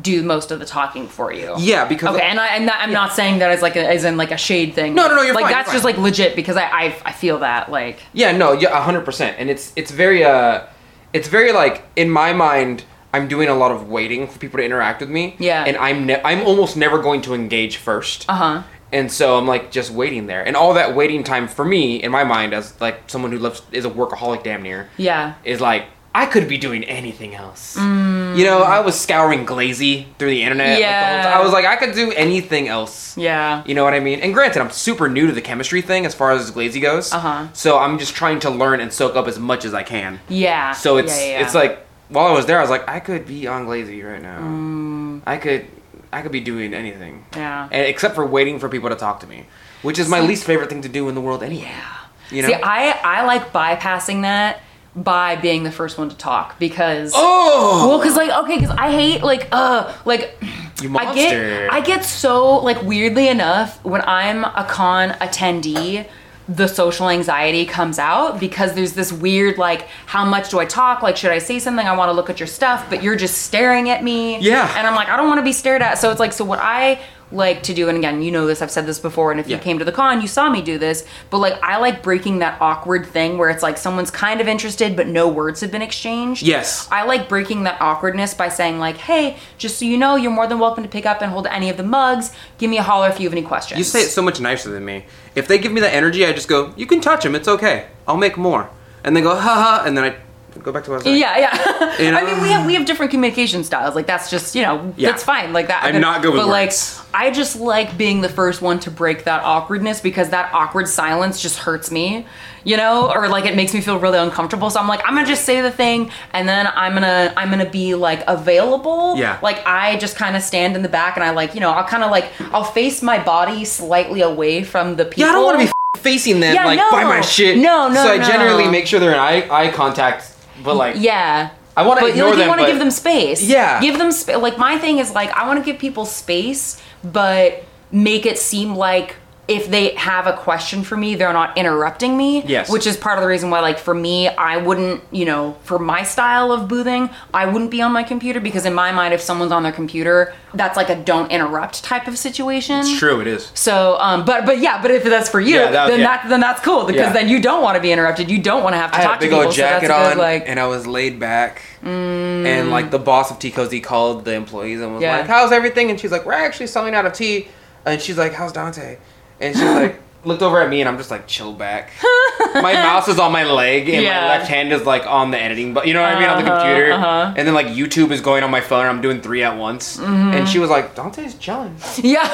do most of the talking for you. Yeah, because Okay, and I, I'm not, I'm not saying that as like a, as in like a shade thing. No, no, no, you're like fine, that's you're just like legit because I, I I feel that like Yeah, no, yeah, hundred percent, and it's it's very uh, it's very like in my mind, I'm doing a lot of waiting for people to interact with me. Yeah. and I'm ne- I'm almost never going to engage first. uh huh. And so I'm like just waiting there, and all that waiting time for me, in my mind, as like someone who loves is a workaholic, damn near, Yeah. is like I could be doing anything else. You know, I was scouring Glazy through the internet. like, the whole time. I was like, I could do anything else. Yeah. You know what I mean? And granted, I'm super new to the chemistry thing as far as Glazy goes. Uh-huh. So I'm just trying to learn and soak up as much as I can. Yeah. So it's yeah, yeah, yeah. it's like while I was there, I was like, I could be on Glazy right now. Mm. I could I could be doing anything. Yeah. And except for waiting for people to talk to me, which is my least favorite thing to do in the world anyway. Yeah. You know? See, I I like bypassing that by being the first one to talk because oh. Well, cause like okay, cause I hate like uh like You I get I get so like weirdly enough when I'm a con attendee, the social anxiety comes out because there's this weird like how much do I talk? Like should I say something? I want to look at your stuff, but you're just staring at me. Yeah. And I'm like I don't want to be stared at. So it's like so what I like to do and again you know this I've said this before and if you came to the con you saw me do this but like I like breaking that awkward thing where it's like someone's kind of interested but no words have been exchanged Yes. I like breaking that awkwardness by saying like, "Hey, just so you know, you're more than welcome to pick up and hold any of the mugs. Give me a holler if you have any questions." You say it so much nicer than me. If they give me that energy, I just go, "You can touch them. It's okay. I'll make more." And they go, "Ha ha," and then I go back to what I was saying. Yeah, yeah. You know? I mean, we have we have different communication styles. Like that's just you know Yeah. that's fine. Like that. I'm not good with But words. like, I just like being the first one to break that awkwardness because that awkward silence just hurts me. You know, or like it makes me feel really uncomfortable. So I'm like, I'm gonna just say the thing, and then I'm gonna I'm gonna be like available. Yeah. Like I just kind of stand in the back, and I like you know I'll kind of like I'll face my body slightly away from the people. Yeah, I don't want to be f- facing them Yeah, like no. by my shit. No, no, So I no. generally make sure they're in eye eye contact, but like Yeah. I wanna but ignore like, them, You want to give them space. Yeah. Give them space. Like my thing is like I want to give people space, but make it seem like if they have a question for me, they're not interrupting me. Yes. Which is part of the reason why, like, for me, I wouldn't, you know, for my style of boothing, I wouldn't be on my computer because, in my mind, if someone's on their computer, that's like a don't interrupt type of situation. it's true. It is. So, um, but but yeah, but if that's for you, Yeah, that- then yeah. that then that's cool because Yeah. then you don't want to be interrupted. You don't want to have to I talk had a big to people. old so jacket good, on, like, and I was laid back. And like the boss of Tea Cozy called the employees and was like, "How's everything?" And she's like, "We're actually selling out of tea." and she's like, "How's Donte?" And she's like, looked over at me, and I'm just like, chill back. my mouse is on my leg, and Yeah. my left hand is like on the editing, but you know what I mean, on the Uh-huh, computer. uh-huh. And then like YouTube is going on my phone, and I'm doing three at once. Mm-hmm. And she was like, Donte's chilling. Yeah.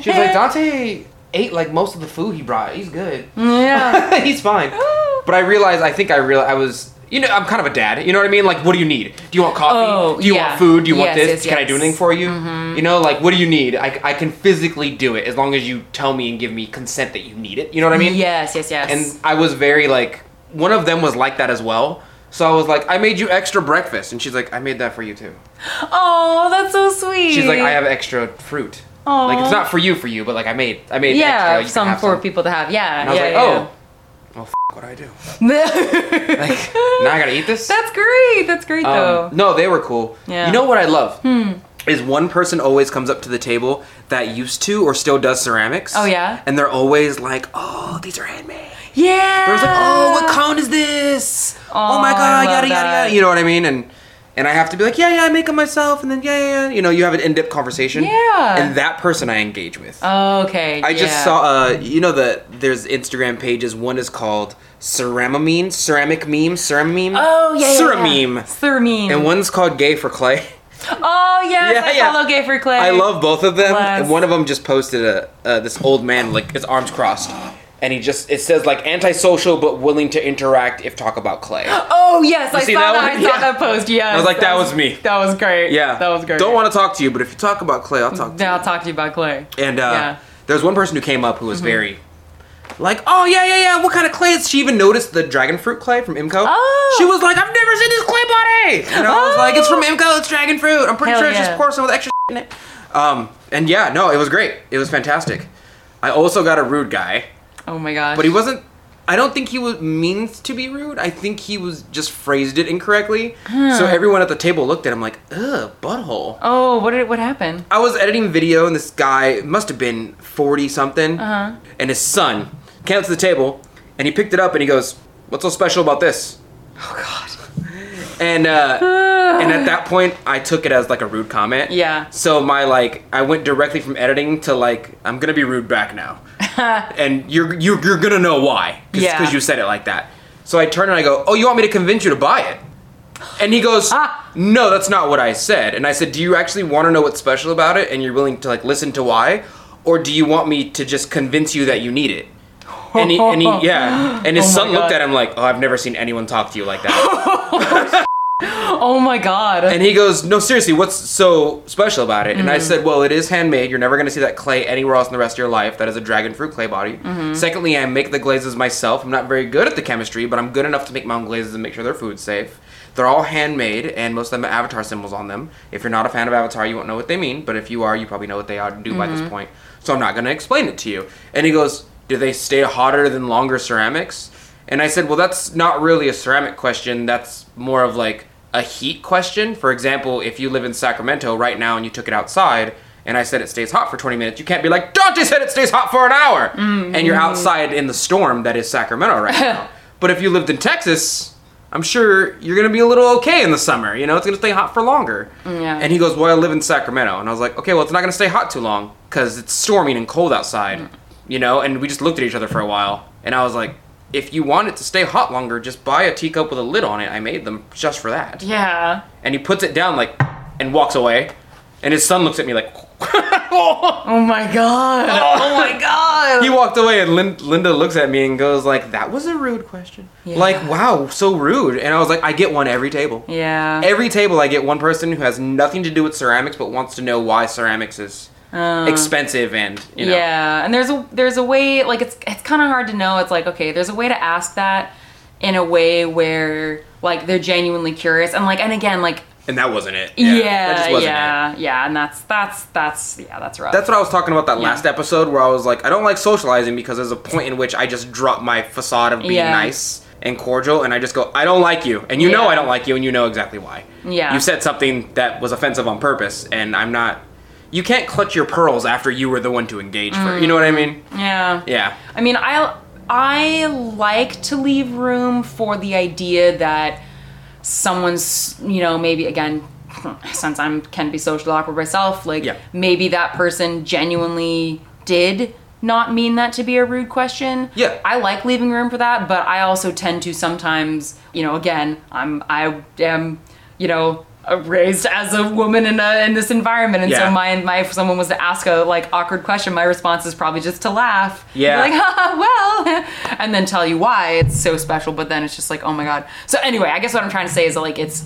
She was like, Donte ate like most of the food he brought. He's good. yeah. He's fine. But I realized, I think I realized, I was, you know, I'm kind of a dad. You know what I mean? Like, what do you need? Do you want coffee? Oh, do you yeah. want food? Do you want this? yes, Can I do anything for you? Mm-hmm. You know, like, what do you need? I, I can physically do it as long as you tell me and give me consent that you need it. You know what I mean? yes, yes, yes. And I was very like, one of them was like that as well. So I was like, I made you extra breakfast. And she's like, I made that for you too. oh, that's so sweet. She's like, I have extra fruit. Like, it's not for you, for you, but like, I made, I made yeah, extra. You can some have for some. people to have. Yeah. And I was yeah, like, yeah, oh, well, f- what do I do? Like, now I gotta eat this? that's great. That's great though. Um, no, they were cool. Yeah. You know what I love? Hmm. Is one person always comes up to the table that used to or still does ceramics. Oh, yeah? And they're always like, oh, these are handmade. yeah. They're always like, oh, what cone is this? Oh, my Oh, I god, yada yada yada. You know what I mean? And and I have to be like, yeah, yeah, I make them myself, and then yeah, yeah, yeah. You know, you have an in-depth conversation. Yeah. And that person I engage with. Oh, okay. I just saw, uh, you know, that there's Instagram pages. One is called Ceramameme, ceramic meme, cerameme. Oh yeah. yeah. Yeah. Cerameme. And one's called Gay for Clay. Oh yes, Yeah, I yeah. follow Gay for Clay. I love both of them. Bless. And one of them just posted a uh, this old man like his arms crossed, and he just it says like antisocial but willing to interact if talk about clay. Oh yes, I saw see that. that I saw Yeah. that post. Yes. I was like, that was me. That was great. Yeah, That was great. Don't want to talk to you, but if you talk about clay, I'll talk to Then you. I'll talk to you about Clay. And uh, Yeah. Mm-hmm. there's one person who came up who was very like, oh yeah, yeah, yeah. What kind of clay? Is she even noticed the dragon fruit clay from Imco? Oh. She was like, I've never seen this clay body. And I was like, it's from Imco. It's dragon fruit. I'm pretty Hell sure it's yeah. just porcelain with extra in it. Um, and yeah, no, it was great. It was fantastic. I also got a rude guy, Oh my gosh. but he wasn't. I don't think he was means to be rude. I think he was just phrased it incorrectly. So everyone at the table looked at him like, ugh, butthole. Oh, what did what happened? I was editing video and this guy must have been 40 something. Uh-huh. And his son came up to the table and he picked it up and he goes, What's so special about this? Oh god. And uh and at that point I took it as like a rude comment. Yeah. So my like I went directly from editing to like I'm gonna be rude back now. and you're you're, you're gonna know why. Cause, Yeah. you said it like that. So I turn and I go, Oh, you want me to convince you to buy it? And he goes, Ah. No, that's not what I said. And I said, Do you actually want to know what's special about it and you're willing to like listen to why? Or do you want me to just convince you that you need it? And he, and he yeah. And his Oh son looked at him like, Oh, I've never seen anyone talk to you like that. Oh my god. and he goes, No, seriously, what's so special about it? And Mm. I said, Well, it is handmade. You're never gonna see that clay anywhere else in the rest of your life. That is a dragon fruit clay body. Mm-hmm. Secondly, I make the glazes myself. I'm not very good at the chemistry, but I'm good enough to make my own glazes and make sure they're food safe. They're all handmade, and most of them have Avatar symbols on them. If you're not a fan of Avatar, you won't know what they mean, but if you are, you probably know what they are do by Mm-hmm. this point. So I'm not going to explain it to you. And he goes, Do they stay hotter than longer ceramics? And I said, Well, that's not really a ceramic question. That's more of like a heat question. For example, if you live in Sacramento right now and you took it outside, and I said it stays hot for 20 minutes, you can't be like, Donte said it stays hot for an hour! Mm-hmm. And you're outside in the storm that is Sacramento right now. but if you lived in Texas, I'm sure you're gonna be a little okay in the summer. You know, it's gonna stay hot for longer. Yeah. And he goes, "Well, I live in Sacramento," and I was like, "Okay, well, it's not gonna stay hot too long because it's storming and cold outside." Mm. You know, and we just looked at each other for a while, and I was like, "If you want it to stay hot longer, just buy a teacup with a lid on it. I made them just for that." yeah. And he puts it down like, and walks away, and his son looks at me like. Oh my god. Oh my god. he walked away and Lin- linda looks at me and goes like that was a rude question Yeah. like wow so rude and i was like i get one every table yeah. every table i get one person who has nothing to do with ceramics but wants to know why ceramics is Uh, expensive and you know Yeah, and there's a there's a way like it's it's kind of hard to know. It's like okay, there's a way to ask that in a way where like they're genuinely curious and like and again like and that wasn't it yeah that yeah just wasn't yeah, it and that's that's that's yeah that's rough. that's what I was talking about that Yeah. last episode where I was like, I don't like socializing because there's a point in which I just drop my facade of being Yeah. nice and cordial and I just go, I don't like you. And you know I don't like you and you know exactly why. Yeah. You said something that was offensive on purpose and I'm not you can't clutch your pearls after you were the one to engage for you know what I mean? Mm, yeah Yeah. I mean, I I like to leave room for the idea that someone's, you know, maybe again since I'm can be socially awkward myself, like Yeah. maybe that person genuinely did not mean that to be a rude question. Yeah. I like leaving room for that, but I also tend to sometimes, you know, again, I'm I am, you know, Uh, raised as a woman in a in this environment, and Yeah. so my my if someone was to ask a like awkward question, my response is probably just to laugh. Yeah. Like, well, and then tell you why it's so special. But then it's just like, oh my god. So anyway, I guess what I'm trying to say is that, like it's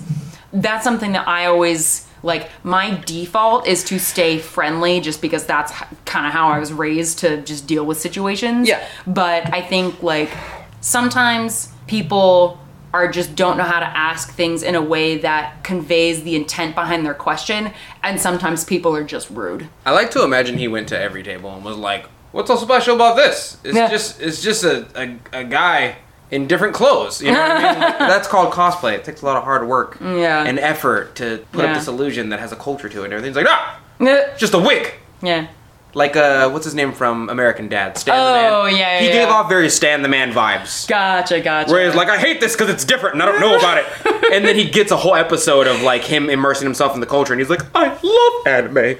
that's something that I always like. My default is to stay friendly, just because that's kind of how I was raised to just deal with situations. Yeah. But I think like sometimes people are just don't know how to ask things in a way that conveys the intent behind their question and sometimes people are just rude I like to imagine he went to every table and was like, "What's so special about this? It's Yeah. just it's just a, a, a guy in different clothes. You know what I mean? Like, that's called cosplay. It takes a lot of hard work Yeah. and effort to put Yeah. up this illusion that has a culture to it. And everything's like, ah, just a wig. yeah Like uh, what's his name from American Dad? Stan the man. Oh, Man. yeah, He yeah, gave yeah. off very Stan the Man vibes. gotcha gotcha Where he's like, I hate this because it's different and I don't know about it. and then he gets a whole episode of like him immersing himself in the culture and he's like, I love anime.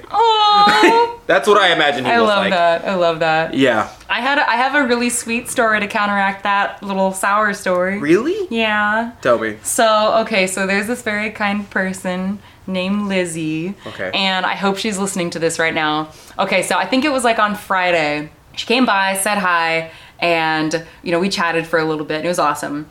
That's what I imagine he i love like. that i love that Yeah. i had a, i have a really sweet story to counteract that little sour story Really? yeah Tell me. So, okay, so there's this very kind person named Lizzie. Okay. And I hope she's listening to this right now. Okay, so I think it was like on Friday. She came by, said hi, and, you know, we chatted for a little bit. And it was awesome.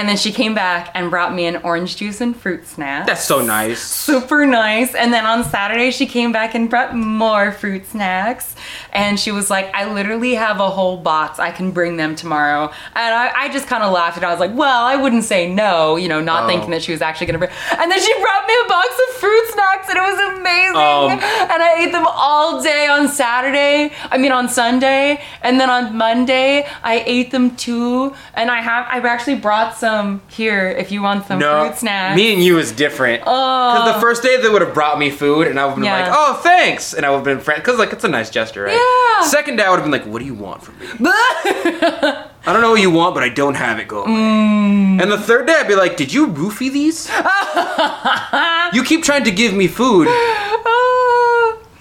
And then she came back and brought me an orange juice and fruit snack. That's so nice. super nice. And then on Saturday, she came back and brought more fruit snacks. And she was like, I literally have a whole box. I can bring them tomorrow. And I, I just kind of laughed and I was like, well, I wouldn't say no, you know, not Oh. thinking that she was actually going to bring. And then she brought me a box of fruit snacks and it was amazing. Um. and I ate them all day on Saturday. I mean, on Sunday. And then on Monday, I ate them too. And I have, I've actually brought some here if you want some No, fruit snacks. me and you is different. Because the first day they would have brought me food, and I would have been Yeah. like, "Oh, thanks," and I would have been friends. Because like it's a nice gesture, right? Yeah. Second day I would have been like, "What do you want from me?" I don't know what you want, but I don't have it. Go. Mm. And the third day I'd be like, "Did you roofie these? you keep trying to give me food.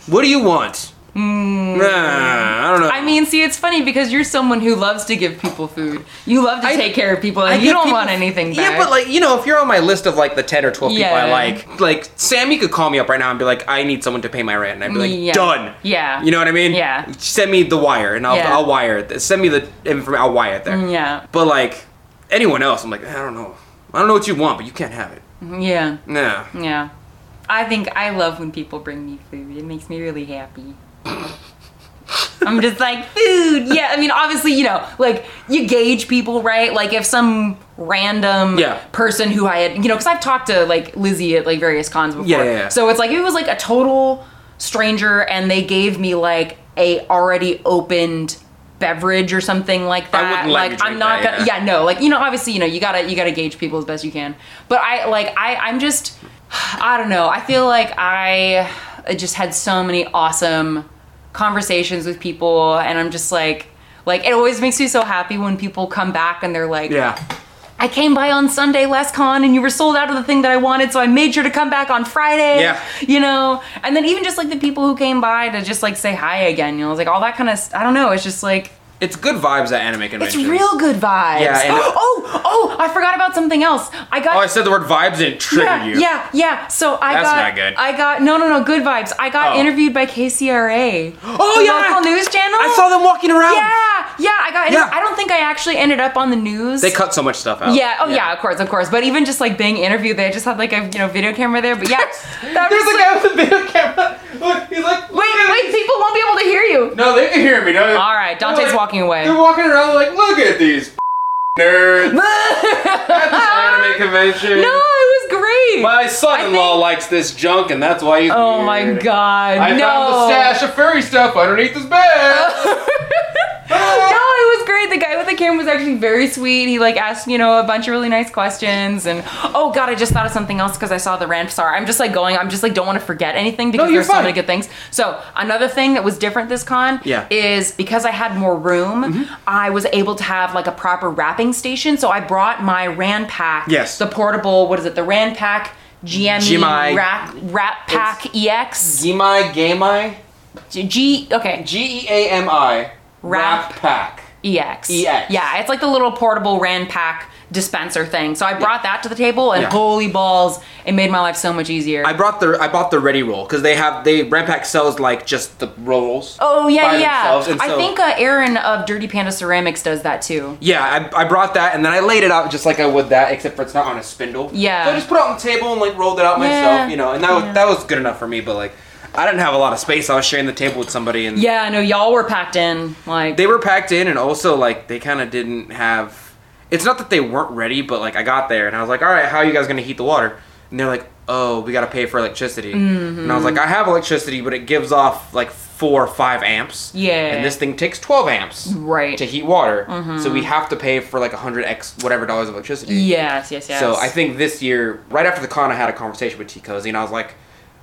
What do you want?" Nah, I don't know. Mm. I mean, see, it's funny because you're someone who loves to give people food. You love to I- take care of people, I and you don't people- want anything back. Yeah, but like you know, if you're on my list of like the ten or twelve people I Yeah. like, like Sammy could call me up right now and be like, "I need someone to pay my rent," and I'd be like, Yeah. "Done." Yeah. You know what I mean? Yeah. Send me the wire, and I'll Yeah. I'll wire it. Send me the information. I'll wire it there. yeah, But like anyone else, I'm like, I don't know. I don't know what you want, but you can't have it. yeah, Yeah. yeah. I think I love when people bring me food. It makes me really happy. I'm just like food. Yeah, I mean, obviously, you know, like you gauge people, right? Like if some random Yeah. person who I had, you know, because I've talked to like Lizzie at like various cons before. Yeah, yeah, yeah. So it's like it was like a total stranger, and they gave me like a already opened beverage or something like that. like I'm not that, gonna. yeah. Yeah, no. Like you know, obviously, you know, you gotta you gotta gauge people as best you can. But I like I I'm just I don't know. I feel like I just had so many awesome conversations with people, and I'm just like. Like it always makes me so happy when people come back and they're like, Yeah. I came by on Sunday last con and you were sold out of the thing that I wanted, so I made sure to come back on Friday. Yeah. You know? And then even just like the people who came by to just like say hi again, you know, it's like all that kind of I don't know, it's just like It's good vibes at anime conventions. it's real good vibes. Yeah, and- oh, oh, I forgot about something else. I got Oh, I said the word vibes and it triggered yeah, you. yeah, yeah. So I That's got, not good. I got no, no, no, good vibes. I got Oh. interviewed by KCRA. Oh the yeah. local news channel. I saw them walking around. Yeah, yeah. I got. Yeah. I don't think I actually ended up on the news. They cut so much stuff out. Yeah. Oh yeah. Of course. Of course. But even just like being interviewed, they just had like a you know video camera there. But yeah, that There's was a like- guy with a video camera. Look, he's like, look Wait, wait. this. People won't be able to hear you. No, they can hear me. No. All right, Donte's walking away. They're walking around like, look at these nerds at this anime convention. No, it was great. My son-in-law think- likes this junk, and that's why he's oh my god. I no. found the stash of furry stuff underneath his bed. no, it was great. The guy with the camera was actually very sweet. He like asked, you know, a bunch of really nice questions. And oh god, I just thought of something else because I saw the. Sorry, I'm just like going. I'm just like don't want to forget anything because you're there's so many good things. So another thing that was different this con Yeah. Mm-hmm. is because I had more room, I was able to have like a proper wrapping station. So I brought my Ranpak. Yes. The portable. What is it? The Ranpak. GME GMI. Rack Rat Pack EX. Gimi Gamai G, G okay. G E A M I Wrap. Pack. EX. EX. Yeah, it's like the little portable Ranpak dispenser thing. So I brought that to the table, and Yeah. holy balls, it made my life so much easier. I brought the I bought the ready roll because they have they Ranpak sells like just the rolls. oh yeah, yeah. and I think uh, Aaron of Dirty Panda Ceramics does that too. Yeah, I, I brought that and then I laid it out just like I would that, except for it's not on a spindle. Yeah. So I just put it on the table and like rolled it out Yeah. myself, you know, and that was, that was good enough for me. But like, I didn't have a lot of space. I was sharing the table with somebody, and Yeah, I know y'all were packed in. Like they were packed in, and also like they kind of didn't have. It's not that they weren't ready, but like I got there and I was like, all right, how are you guys gonna heat the water? And they're like, oh, we gotta pay for electricity. Mm-hmm. And I was like, I have electricity, but it gives off like four or five amps. Yeah. And this thing takes twelve amps. Right. To heat water, so we mm-hmm. have to pay for like hundred x whatever dollars of electricity. yes, yes, yes. So I think this year, right after the con, I had a conversation with Tea Cozy, and I was like,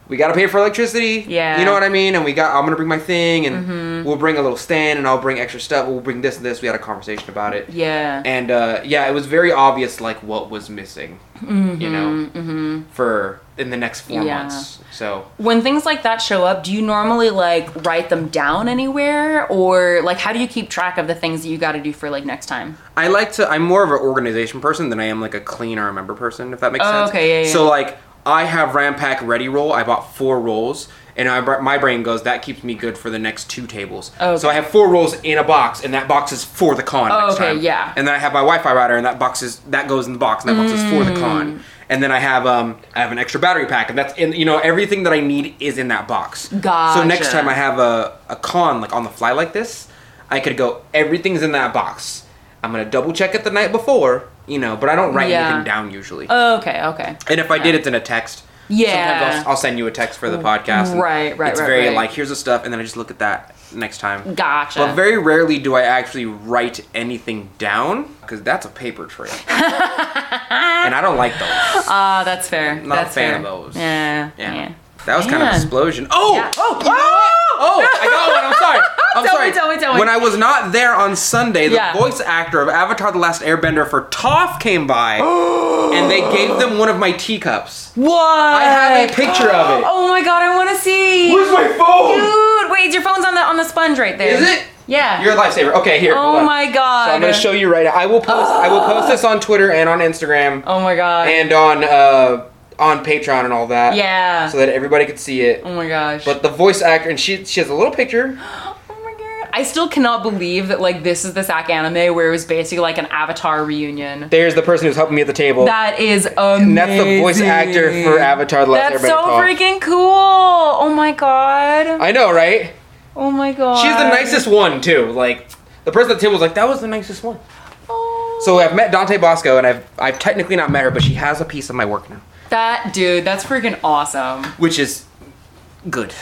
"We got to pay for electricity." Yeah. You know what I mean? And we got. I'm gonna bring my thing, and we'll bring a little stand, and I'll bring extra stuff. We'll bring this and this. We had a conversation about it. yeah. And uh, yeah, it was very obvious like what was missing. You know, for in the next four Mm-hmm, Yeah. months. So when things like that show up, do you normally like write them down anywhere, or like how do you keep track of the things that you got to do for like next time? I like to. I'm more of an organization person than I am like a clean or remember person. If that makes Oh, sense. okay, yeah, yeah. So like, I have Ranpak ready roll. I bought four rolls, and I, my brain goes that keeps me good for the next two tables. Oh, So I have four rolls in a box, and that box is for the con. Oh, next okay, time. yeah. And then I have my Wi-Fi router, and that box is that goes in the box, and that box is for the Mm. con. And then I have um I have an extra battery pack, and that's in you know everything that I need is in that box. Gotcha. So next time I have a a con like on the fly like this, I could go everything's in that box. I'm gonna double check it the night before, you know, but I don't write Yeah. anything down usually. Oh, okay, okay. and if I did, it's in a text. Yeah. Sometimes I'll, I'll send you a text for the podcast. and Right, right, It's right, very right. like here's the stuff, and then I just look at that next time. Gotcha. But very rarely do I actually write anything down because that's a paper trail, and I don't like those. Ah, that's fair. I'm Not a fan fair. of those. Yeah, Yeah. yeah. That was kind of Man. explosion. Oh! Yeah. Oh! You know what? Oh! I got one. I'm sorry. I'm Tell me, sorry. tell me, tell me. When I was not there on Sunday, the Yeah. voice actor of Avatar: The Last Airbender for Toph came by, and they gave them one of my teacups. What? I have a picture of it. Oh my god, I want to see. Where's my phone? Dude, wait, your phone's on the on the sponge right there. Is it? Yeah. You're a lifesaver. Okay, here. oh my god. So I'm gonna show you right now. I will post. I will post this on Twitter and on Instagram Oh my god. and on uh, on Patreon and all that. yeah. So that everybody could see it. oh my gosh. But the voice actor, and she she has a little picture. oh my god. I still cannot believe that like this is the SacAnime where it was basically like an Avatar reunion. There's the person who's helping me at the table. That is amazing. and that's the voice actor for Avatar: The Last That's Airbender. so freaking cool. Oh my god. I know, right? Oh my god. She's the nicest one too. Like the person at the table was like, "That was the nicest one." Oh. So I've met Dante Basco, and I've I've technically not met her, but she has a piece of my work now, That dude, that's freaking awesome. which is good.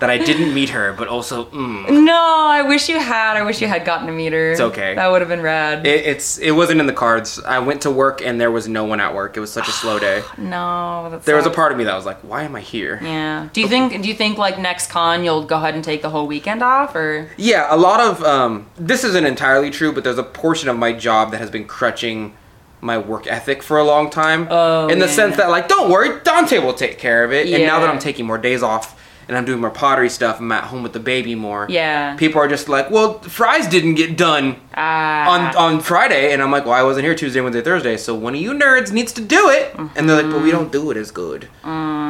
that I didn't meet her, but also, mm, No, I wish you had. I wish you had gotten to meet her. It's okay. That would have been rad. it, it's it wasn't in the cards. I went to work, and there was no one at work. It was such a slow day. no, that's There was a part of me that was like, "Why am I here?" Yeah. Do you think? Do you think like next con you'll go ahead and take the whole weekend off, or? Yeah, a lot of um, this isn't entirely true, but there's a portion of my job that has been crutching my work ethic for a long time. Oh, in the yeah. sense that like, don't worry, Dante will take care of it. And now that I'm taking more days off and I'm doing more pottery stuff, I'm at home with the baby more. Yeah. People are just like, well, fries didn't get done Ah. on on Friday, and I'm like, well, I wasn't here Tuesday, Wednesday, Thursday, so one of you nerds needs to do it. And they're like, but we Mm-hmm. don't do it as good.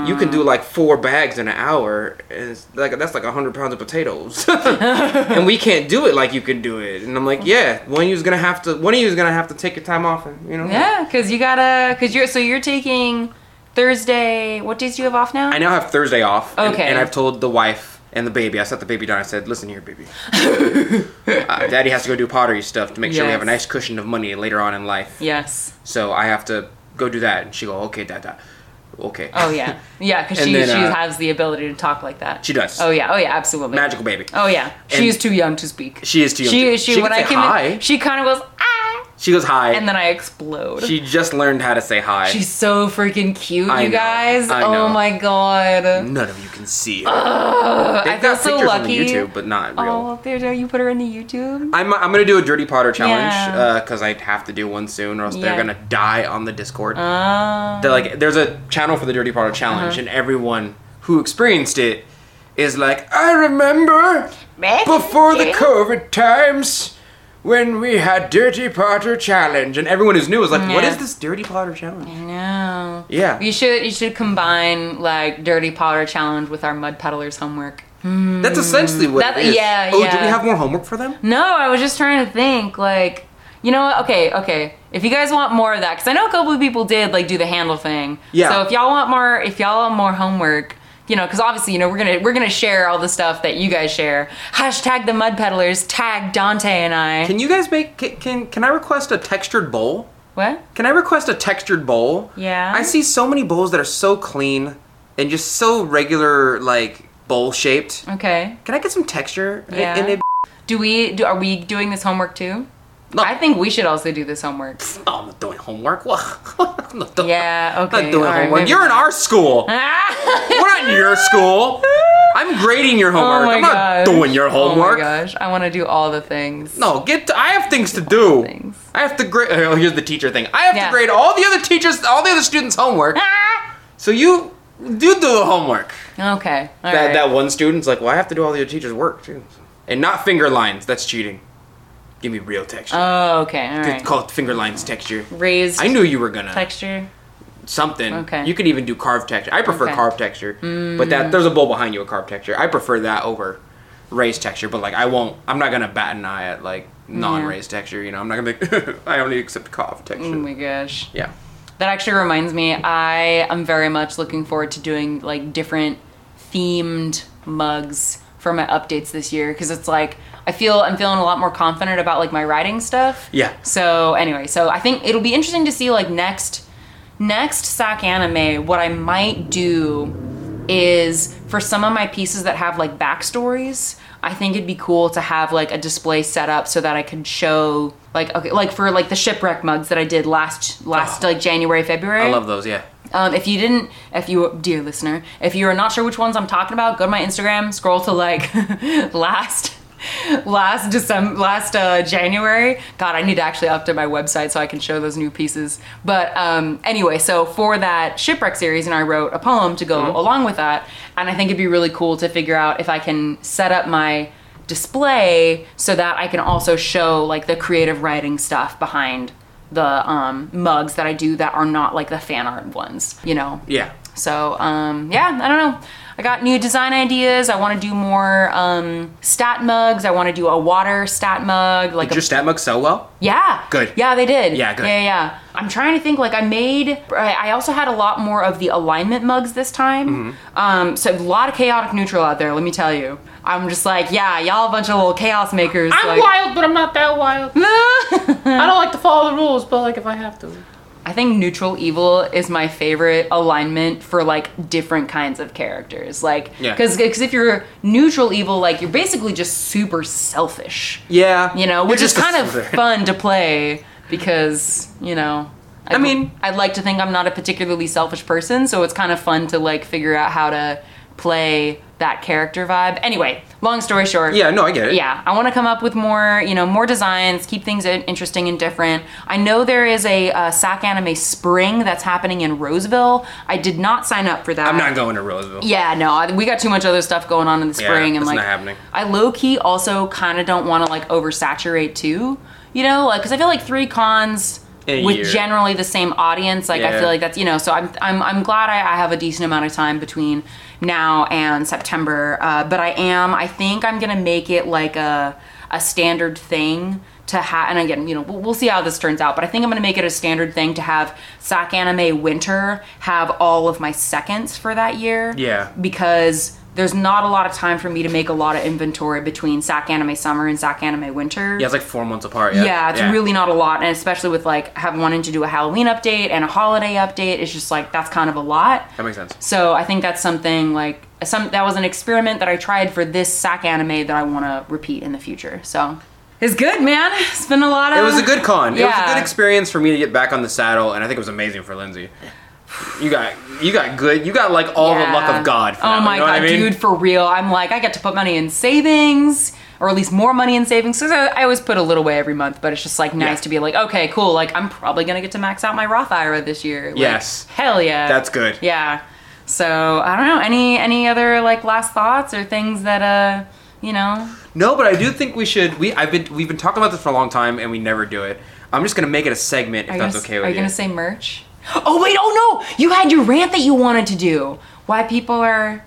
You can do like four bags in an hour, and it's like that's like hundred pounds of potatoes, and we can't do it like you can do it. And I'm like, yeah, one of you's gonna have to, one of you's gonna have to take your time off, and you know. yeah, because you gotta, because you're so you're taking Thursday. What days do you have off now? I now have Thursday off. Okay. And, I've told the wife and the baby. I set the baby down. I said, "Listen here, baby. uh, Daddy has to go do pottery stuff to make sure we have a nice cushion of money later on in life. Yes. So I have to go do that." And she go, "Okay, Dad, Dad. Okay." Oh yeah. Yeah, because she then, she uh, has the ability to talk like that. She does. Oh yeah. Oh yeah. Absolutely. Magical baby. Oh yeah. And- She's too young to speak. She is too young. She to- she, she when I came hi. in, she kind of goes ah. She goes hi. and then I explode. she just learned how to say hi. She's so freaking cute, I you know, guys. I Oh my god. None of you can see her. I They've feel got so pictures lucky. on YouTube, but not real. Oh, there, you put her in the YouTube. I'm, I'm gonna do a Dirty Potter challenge Yeah. because I have to do one soon, or else Yeah. they're gonna die on the Discord. Uh, They're like, there's a channel for the Dirty Potter challenge, Uh-huh. and everyone who experienced it is like, I remember before the COVID times when we had Dirty Potter challenge, and everyone who's new was like, what Yeah. is this Dirty Potter challenge? no. Yeah. You should you should combine like Dirty Potter challenge with our Mud Peddlers homework. That's essentially what That- it is. yeah, oh, do we have more homework for them? No, I was just trying to think like you know what? Okay, okay. If you guys want more of that, because I know a couple of people did like do the handle thing. Yeah. So if y'all want more, if y'all want more homework, you know, because obviously you know we're gonna we're gonna share all the stuff that you guys share. Hashtag the Mud Peddlers. Tag Donte and I. Can you guys make, can, can, I request a textured bowl? what? Can I request a textured bowl? Yeah. I see so many bowls that are so clean and just so regular, like bowl shaped. Okay. Can I get some texture in- Yeah. in it? Do we do? Are we doing this homework too? No. I think we should also do this homework. Oh, I'm not doing homework. What? I'm not doing, Yeah. I'm not doing all right, homework. maybe You're in our school. We're not in your school. I'm grading your homework. Oh I'm not gosh. doing your homework. Oh my gosh, I want to do all the things. No, get. To, I have things to do. Things. I have to grade. Oh, here's the teacher thing. I have Yeah. to grade all the other teachers, all the other students' homework. Ah! So you do do the homework. Okay. all That right. that one student's like, well, I have to do all the other teachers' work too, and not finger lines. That's cheating. Give me real texture. Oh, okay. All It's right. called finger lines texture. Raised I knew you were gonna texture. something. Okay. You could even do carved texture. I prefer Okay. Mm. carved texture, but that there's a bowl behind you with carved texture. I prefer that over raised texture. But like, I won't. I'm not gonna bat an eye at like non-raised texture. You know, I'm not gonna. Be, I only accept carved texture. Oh my gosh. Yeah. That actually reminds me, I am very much looking forward to doing like different themed mugs for my updates this year because it's like I feel I'm feeling a lot more confident about like my writing stuff. Yeah. So anyway, so I think it'll be interesting to see like next next SacAnime what I might do is for some of my pieces that have like backstories, I think it'd be cool to have like a display set up so that I could show like okay like for like the shipwreck mugs that I did last last Oh. like January February. I love those. Yeah. Um, if you didn't, if you, dear listener, if you are not sure which ones I'm talking about, go to my Instagram, scroll to like last, last December, last uh, January. God, I need to actually update my website so I can show those new pieces. But um, anyway, so for that shipwreck series, and I wrote a poem to go along with that, and I think it'd be really cool to figure out if I can set up my display so that I can also show like the creative writing stuff behind the um, mugs that I do that are not like the fan art ones, you know? Yeah. So, um, yeah, I don't know. I got new design ideas. I want to do more um, stat mugs. I want to do a water stat mug. Like Did a, your stat mug sell well? yeah. Good. Yeah, they did. Yeah, good. Yeah, yeah. I'm trying to think. Like, I made. I I also had a lot more of the alignment mugs this time. Mm-hmm. Um, so a lot of chaotic neutral out there. Let me tell you. I'm just like, yeah, y'all a bunch of little chaos makers. I'm like, wild, but I'm not that wild. I don't like to follow the rules, but like if I have to. I think neutral evil is my favorite alignment for like different kinds of characters. Like, Yeah. because if you're neutral evil, like you're basically just super selfish. Yeah. You know, which is kind of fun to play because you know. I mean- I'd like to think I'm not a particularly selfish person, so it's kind of fun to like figure out how to play that character vibe. Anyway, long story short, Yeah. No, I get it. yeah, I want to come up with more, you know, more designs, keep things interesting and different. I know there is a uh, SacAnime Spring that's happening in Roseville. I did not sign up for that. I'm not going to Roseville. Yeah, no, I- we got too much other stuff going on in the Yeah, spring, and that's like, not happening. I low key also kind of don't want to like oversaturate too, you know, like because I feel like three cons. A with year. generally the same audience, like I feel like that's you know, so I'm I'm I'm glad I, I have a decent amount of time between now and September. Uh, but I am, I think I'm gonna make it like a a standard thing to have. And again, you know, we'll, we'll see how this turns out. But I think I'm gonna make it a standard thing to have SacAnime Winter have all of my seconds for that year. Yeah. Because there's not a lot of time for me to make a lot of inventory between SacAnime Summer and SacAnime Winter. Yeah, it's like four months apart. Yeah. Yeah, it's really not a lot, and especially with like having wanting to do a Halloween update and a holiday update, it's just like that's kind of a lot. That makes sense. So I think that's something like some that was an experiment that I tried for this SacAnime that I want to repeat in the future. So It's good, man. It's been a lot of. It was a good con. It was a good experience for me to get back on the saddle, and I think it was amazing for Lindsey. You got you got good. You got like all the luck of God. For oh my you know god, I mean? dude, for real. I'm like, I get to put money in savings, or at least more money in savings. So I always put a little away every month, but it's just like nice Yeah. to be like, okay, cool. Like I'm probably gonna get to max out my Roth IRA this year. Like, Yes. hell yeah. That's good. Yeah. So I don't know. Any any other like last thoughts or things that uh you know? No, but I do think we should. We I've been we've been talking about this for a long time, and we never do it. I'm just gonna make it a segment if Are that's gonna, okay are with you Are you. gonna say merch? Oh wait, oh no! You had your rant that you wanted to do. Why people are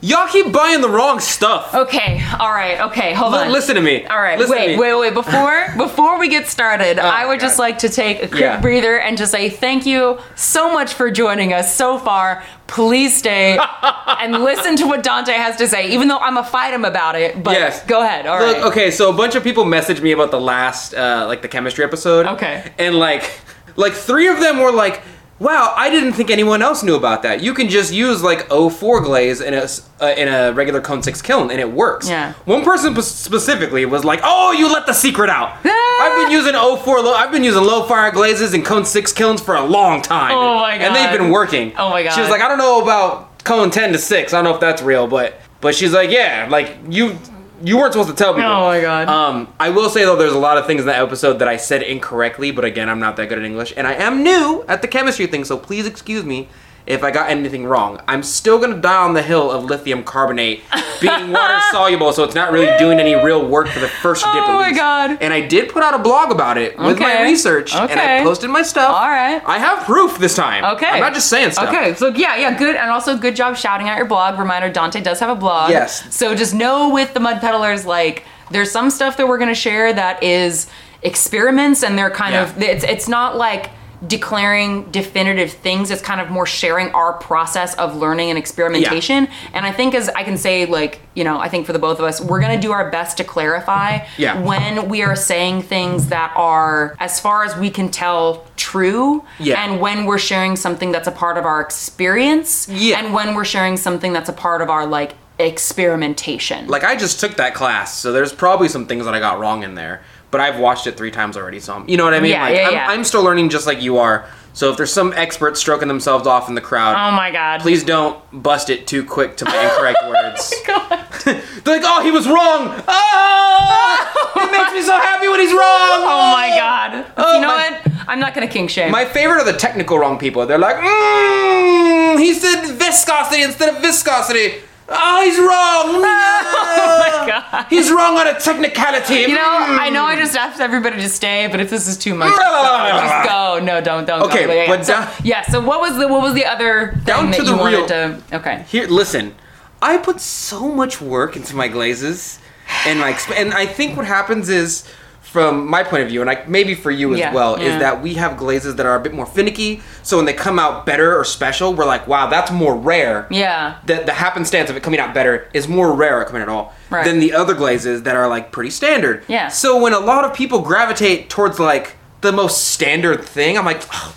Y'all keep buying the wrong stuff. okay? All right, okay, hold Li- on. listen to me. All right, Listen wait, me. wait, wait. Before before we get started, I would just like to take a quick Yeah. breather and just say thank you so much for joining us so far. Please stay and listen to what Dante has to say, even though I'm gonna fight him about it. But Yes. go ahead. All right. Look, okay, so a bunch of people messaged me about the last, uh, like the chemistry episode. Okay. And like, like three of them were like, "Wow, I didn't think anyone else knew about that. You can just use like 04 glaze in a uh, in a regular cone six kiln, and it works." Yeah. One person p- specifically was like, "Oh, you let the secret out." I've been using 04 low. I've been using low fire glazes and cone six kilns for a long time. Oh my god. And they've been working. Oh my god. She was like, "I don't know about cone 10 to six. I don't know if that's real, but." But she's like, yeah, like you, you weren't supposed to tell me. Oh my God. Um, I will say though, there's a lot of things in that episode that I said incorrectly, but again, I'm not that good at English, and I am new at the chemistry thing, so please excuse me if I got anything wrong. I'm still gonna die on the hill of lithium carbonate being water soluble, so it's not really doing any real work for the first oh dip. Oh my. God. And I did put out a blog about it with my Okay. research, and I posted my stuff. All right. I have proof this time. Okay. I'm not just saying stuff. Okay, so yeah, yeah, good, and also good job shouting out your blog. Reminder: Donte does have a blog. Yes. So just know with the Mud Peddlers, like, there's some stuff that we're gonna share that is experiments, and they're kind Yeah. of it's it's not like declaring definitive things it's kind of more sharing our process of learning and experimentation and i think as i can say like you know i think for the both of us we're going to do our best to clarify Yeah. when we are saying things that are as far as we can tell true Yeah. and when we're sharing something that's a part of our experience Yeah. and when we're sharing something that's a part of our like experimentation like I just took that class, so there's probably some things that I got wrong in there. But I've watched it three times already, so I'm, you know what I mean. Yeah, like, yeah, I'm, yeah. I'm still learning just like you are. So if there's some expert stroking themselves off in the crowd, oh my god please don't bust it too quick to my incorrect words. God. They're like, oh, he was wrong. Oh, it makes me so happy when he's wrong. oh my god Oh, you know my- what i'm not gonna king shame My favorite are the technical wrong people. They're like, mm, he said viscosity instead of viscosity. Oh, he's wrong. No! Oh my god He's wrong on a technicality. You know, hmm. I know I just asked everybody to stay, but if this is too much, just go. No, don't, don't. Okay, go. yeah, yeah. but so, yeah. So what was the what was the other Down to you the wanted real- to? Okay. Here, listen. I put so much work into my glazes, and my and I think what happens is, from my point of view, and like maybe for you as Yeah, well, yeah. is that we have glazes that are a bit more finicky. So when they come out better or special, we're like, wow, that's more rare. Yeah. The, the happenstance of it coming out better is more rare coming at all Right. than the other glazes that are like pretty standard. Yeah. So when a lot of people gravitate towards like the most standard thing, I'm like, "Oh,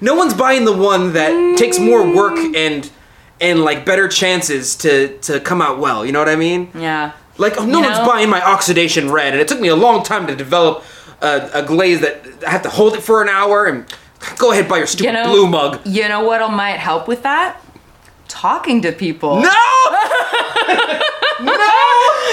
no one's buying the one that takes more work mm. and and like better chances to to come out well. You know what I mean? Yeah. Like oh, no You one's know? buying my oxidation red, and it took me a long time to develop a, a glaze that I have to hold it for an hour. And go ahead, buy your stupid You know, blue mug. You know what might help with that? Talking to people. No, no.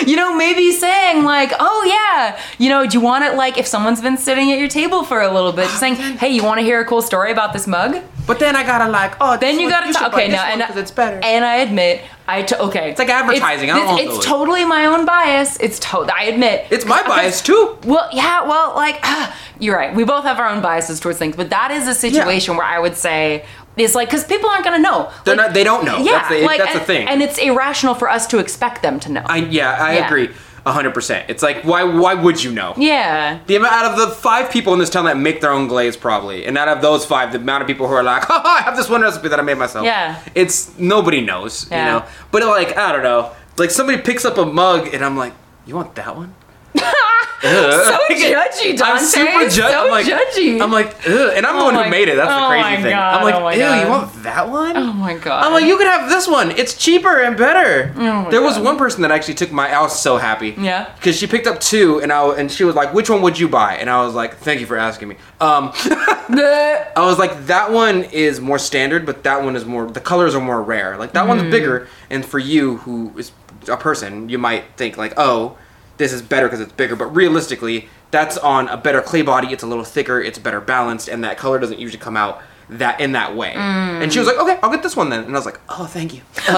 You know, maybe saying like, "Oh yeah, you know, do you want it like if someone's been sitting at your table for a little bit, just saying, "Hey, you want to hear a cool story about this mug?" But then I gotta like, oh, Then you gotta talk. Okay, now and because it's better. And I admit, I t- okay. It's like advertising, I don't It's, it's totally my own bias. It's to- I admit. it's my bias too. Well, yeah, well, like, you're right. We both have our own biases towards things, but that is a situation where I would say is like because people aren't gonna know. They're Like, not. They don't know. Yeah, that's the, like, that's and, the thing. and it's irrational for us to expect them to know. I yeah, I Yeah. agree, hundred percent. It's like why why would you know? yeah. The amount out of the five people in this town that make their own glaze, probably, and out of those five, the amount of people who are like, "Haha, oh, I have this one recipe that I made myself." Yeah. it's nobody knows, Yeah. you know. But like, I don't know, like somebody picks up a mug, and I'm like, "You want that one?" So judgy, Donte. I'm super judgy. So I'm like, judgy. I'm like, Ugh. and I'm the one who made it. That's oh the crazy thing. God, I'm like, oh ew, God. you want that one? oh my god. I'm like, you could have this one. It's cheaper and better. my there was one person that actually took my. I was so happy. Yeah. Because she picked up two, and I and she was like, "Which one would you buy?" And I was like, "Thank you for asking me." Um, I was like, "That one is more standard, but that one is more. The colors are more rare. Like that Mm. one's bigger, and for you, who is a person, you might think like, oh, this is better because it's bigger. But realistically, that's on a better clay body. It's a little thicker. It's better balanced, and that color doesn't usually come out that in that way. Mm. And she was like, "Okay, I'll get this one then." And I was like, "Oh, thank you." the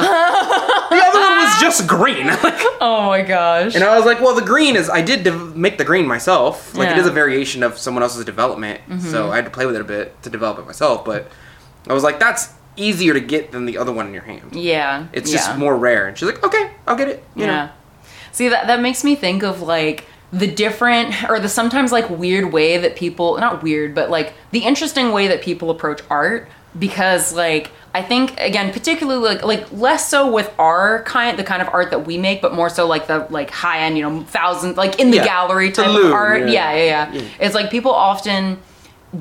other one was just green. Like, oh my gosh. and I was like, well, the green is, I did dev- make the green myself. Like, it Yeah. is a variation of someone else's development. So I had to play with it a bit to develop it myself. But I was like, that's easier to get than the other one in your hand. yeah. It's yeah. just more rare. And she's like, okay, I'll get it. You Yeah. know? See that that makes me think of like the different or the sometimes like weird way that people not weird but like the interesting way that people approach art. Because like I think again particularly like like less so with our kind the kind of art that we make but more so like the like high end you know thousand like in the Yeah. gallery type of art. yeah. yeah yeah. Yeah. It's like people often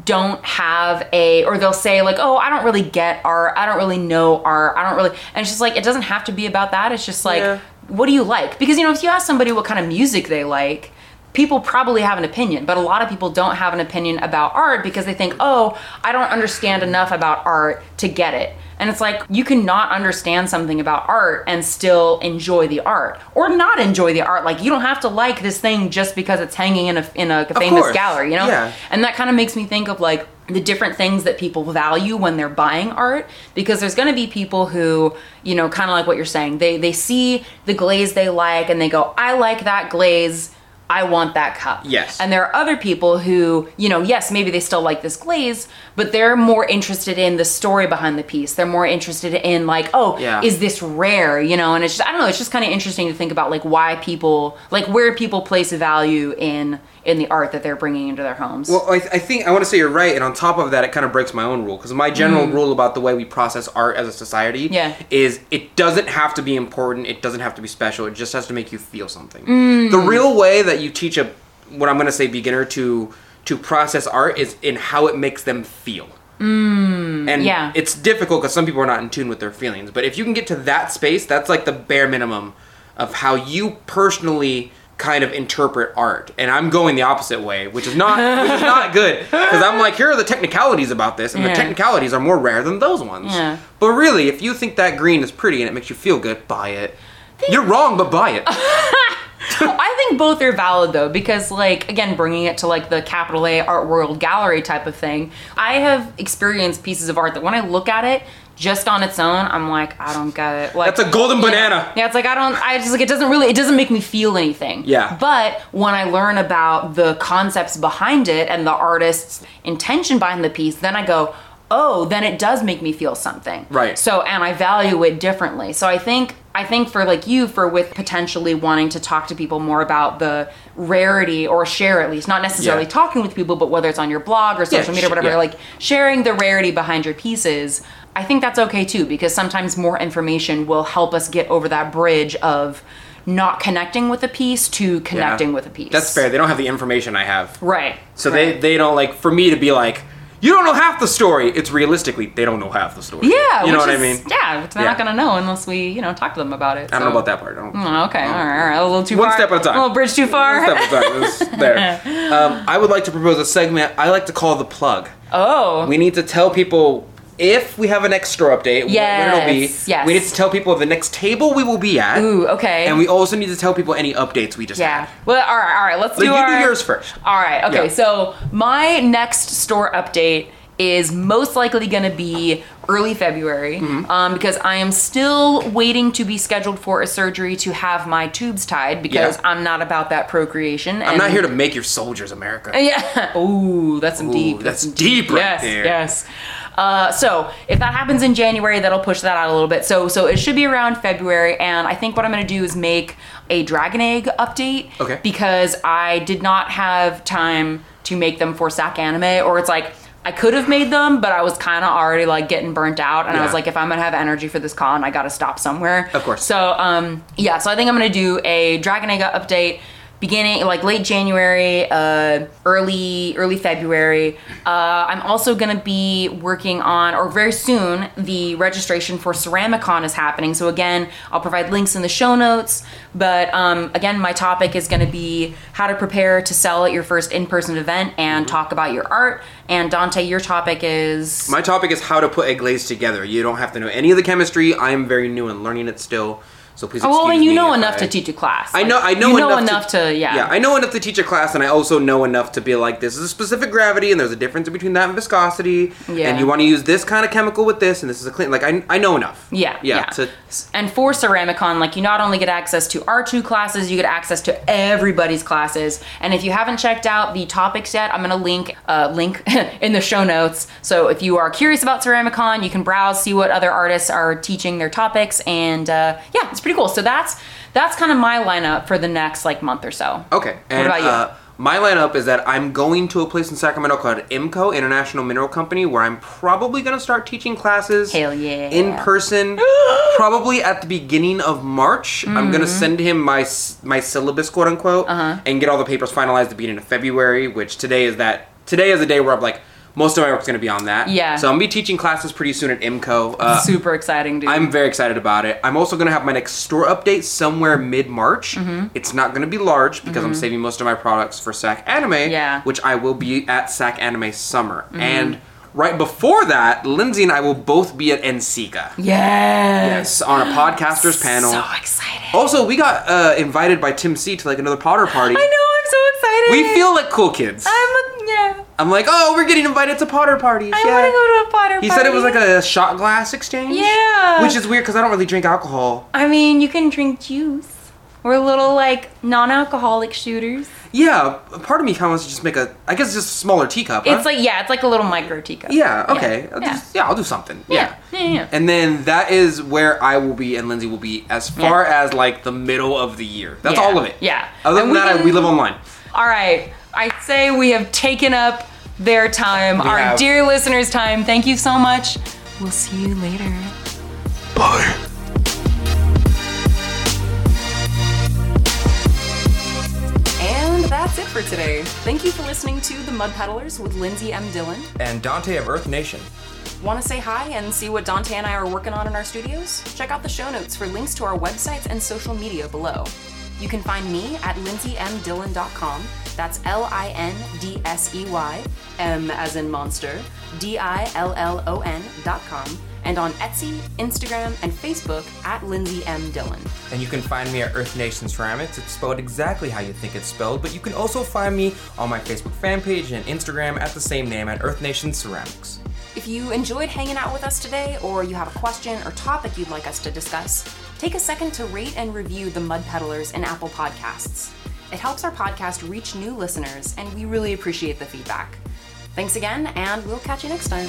don't have a or they'll say like oh i don't really get art. I don't really know art. I don't really and it's just like it doesn't have to be about that. It's just like Yeah. What do you like? Because you know if you ask somebody what kind of music they like people probably have an opinion but a lot of people don't have an opinion about art because they think oh i don't understand enough about art to get it. And it's like you cannot understand something about art and still enjoy the art or not enjoy the art. Like you don't have to like this thing just because it's hanging in a in a famous gallery you know? Yeah. and that kind of makes me think of like the different things that people value when they're buying art because there's going to be people who you know kind of like what you're saying. They they see the glaze they like and they go i like that glaze I want that cup. Yes. And there are other people who, you know, yes, maybe they still like this glaze, but they're more interested in the story behind the piece. They're more interested in like, oh, Yeah. is this rare, you know? And it's just I don't know, it's just kind of interesting to think about like why people like where people place value in in the art that they're bringing into their homes. Well, I, I think I want to say you're right, and on top of that, it kind of breaks my own rule because my general rule about the way we process art as a society Mm. Yeah. is it doesn't have to be important, it doesn't have to be special, it just has to make you feel something. Mm. The real way that you teach a what I'm going to say beginner to to process art is in how it makes them feel. Mm, and yeah. it's difficult because some people are not in tune with their feelings. But if you can get to that space, that's like the bare minimum of how you personally kind of interpret art. And I'm going the opposite way, which is not which is not good because I'm like, here are the technicalities about this, and Yeah. the technicalities are more rare than those ones. Yeah. But really, if you think that green is pretty and it makes you feel good, buy it. You're wrong, but buy it. I think both are valid though, because like again, bringing it to like the capital A art world gallery type of thing, I have experienced pieces of art that when I look at it just on its own, I'm like, I don't get it. Like That's a golden banana. Yeah, it's like I don't. I just like it doesn't really. It doesn't make me feel anything. Yeah. But when I learn about the concepts behind it and the artist's intention behind the piece, then I go, oh, then it does make me feel something. Right. So and I value it differently. So I think I think for like you, for with potentially wanting to talk to people more about the rarity or share at least, not necessarily Yeah. talking with people, but whether it's on your blog or social media or whatever, yeah. like sharing the rarity behind your pieces. I think that's okay too because sometimes more information will help us get over that bridge of not connecting with a piece to connecting Yeah. with a piece. That's fair. They don't have the information I have. Right. So right. they they don't like for me to be like, you don't know half the story. It's realistically they don't know half the story. Yeah, you know what I mean. Yeah, they're Yeah. not gonna know unless we, you know, talk to them about it. I don't know about that part. I don't. Oh, okay, all right, all right, a little too One far. step at a time. A little bridge too far. One step at a time. There. Um, I would like to propose a segment I like to call the plug. Oh, We need to tell people if we have a next store update, what- when it'll be. Yes, yes. We need to tell people the next table we will be at. ooh, okay. And we also need to tell people any updates we just yeah. had. Well, all right, all right. Let's So do you our. do yours first. All right. Okay. Yeah. So my next store update is most likely going to be early February Mm-hmm. um, because I am still waiting to be scheduled for a surgery to have my tubes tied because Yeah. I'm not about that procreation. I'm not here to make your soldiers America. Yeah. Ooh, that's some Ooh, deep. that's some deep right yes, there. Yes. Uh, so if that happens in January, that'll push that out a little bit. So so it should be around February, and I think what I'm gonna do is make a dragon egg update. Okay. Because I did not have time to make them for SacAnime, or it's like. I could have made them, but I was kind of already like getting burnt out, and I was like, if I'm gonna have energy for this con, I gotta stop somewhere. Of course. So um, yeah, so I think I'm gonna do a Dragon Egg update beginning like late January, uh, early early February. Uh, I'm also gonna be working on, or very soon, the registration for Ceramicon is happening. So again, I'll provide links in the show notes. But um, again, my topic is gonna be how to prepare to sell at your first in-person event and talk about your art. And Donte, your topic is My topic is how to put a glaze together. You don't have to know any of the chemistry. I am very new and learning it still. So please. Oh, well, excuse then you know enough I- to teach a class. I know. I know, you know enough, enough to, yeah. Yeah, I know enough to teach a class, and I also know enough to be like, this is a specific gravity, and there's a difference between that and viscosity. Yeah. And you want to use this kind of chemical with this, and this is a clean. Like I, I know enough. Yeah, Yeah. yeah. To, and for Ceramicon, like you not only get access to our two classes, you get access to everybody's classes. And if you haven't checked out the topics yet, I'm gonna link uh, link in the show notes. So if you are curious about Ceramicon, you can browse, see what other artists are teaching their topics, and uh, yeah, it's pretty cool. So that's that's kind of my lineup for the next like month or so. okay. And about you? Uh, my lineup is that I'm going to a place in Sacramento called IMCO International Mineral Company, where I'm probably going to start teaching classes. Hell yeah. In person, probably at the beginning of March. I'm gonna Mm-hmm. send him my my syllabus, quote unquote, Uh-huh. and get all the papers finalized at the beginning of February. Which today is that today is the day where I'm like most of my work's gonna be on that. Yeah. So I'm gonna be teaching classes pretty soon at IMCO. Uh, Super exciting, dude. I'm very excited about it. I'm also gonna have my next store update somewhere mid March. Mm-hmm. It's not gonna be large because I'm saving most of my products for SacAnime. Yeah. Mm-hmm. Which I will be at SacAnime Summer. And right before that, Lindsey and I will both be at NCECA. yes. Yes, on a podcasters panel. So excited. Also, we got uh, invited by Tim C to like another Potter party. I know. I'm so excited. We feel like cool kids. I'm a. I'm like, oh, we're getting invited to Potter parties. I yeah. want to go to a Potter party. He party. said it was like a shot glass exchange. Yeah. Which is weird because I don't really drink alcohol. I mean, you can drink juice. We're little like non-alcoholic shooters. Yeah, part of me kind of wants to just make a, I guess just a smaller teacup. huh? It's like yeah, it's like a little micro teacup. yeah, okay. I'll Yeah. just- yeah, I'll do something. Yeah. Yeah. Yeah. yeah. And then that is where I will be and Lindsey will be as far as like the middle of the year. That's Yeah. all of it. Yeah. Other And than that, I, can- we live online. All right. I say we have taken up their time, our have. dear listeners' time. Thank you so much. We'll see you later. Bye. And that's it for today. Thank you for listening to The Mud Peddlers with Lindsey M. Dillon. And Donte of Earth Nation. Want to say hi and see what Donte and I are working on in our studios? Check out the show notes for links to our websites and social media below. You can find me at lindseymdillon.com. That's L I N D S E Y, M as in monster, D I L L O N dot com, and on Etsy, Instagram, and Facebook at Lindsey M. Dillon. And you can find me at Earth Nation Ceramics. It's spelled exactly how you think it's spelled, but you can also find me on my Facebook fan page and Instagram at the same name at Earth Nation Ceramics. If you enjoyed hanging out with us today, or you have a question or topic you'd like us to discuss, take a second to rate and review the Mud Peddlers in Apple Podcasts. It helps our podcast reach new listeners, and we really appreciate the feedback. Thanks again, and we'll catch you next time.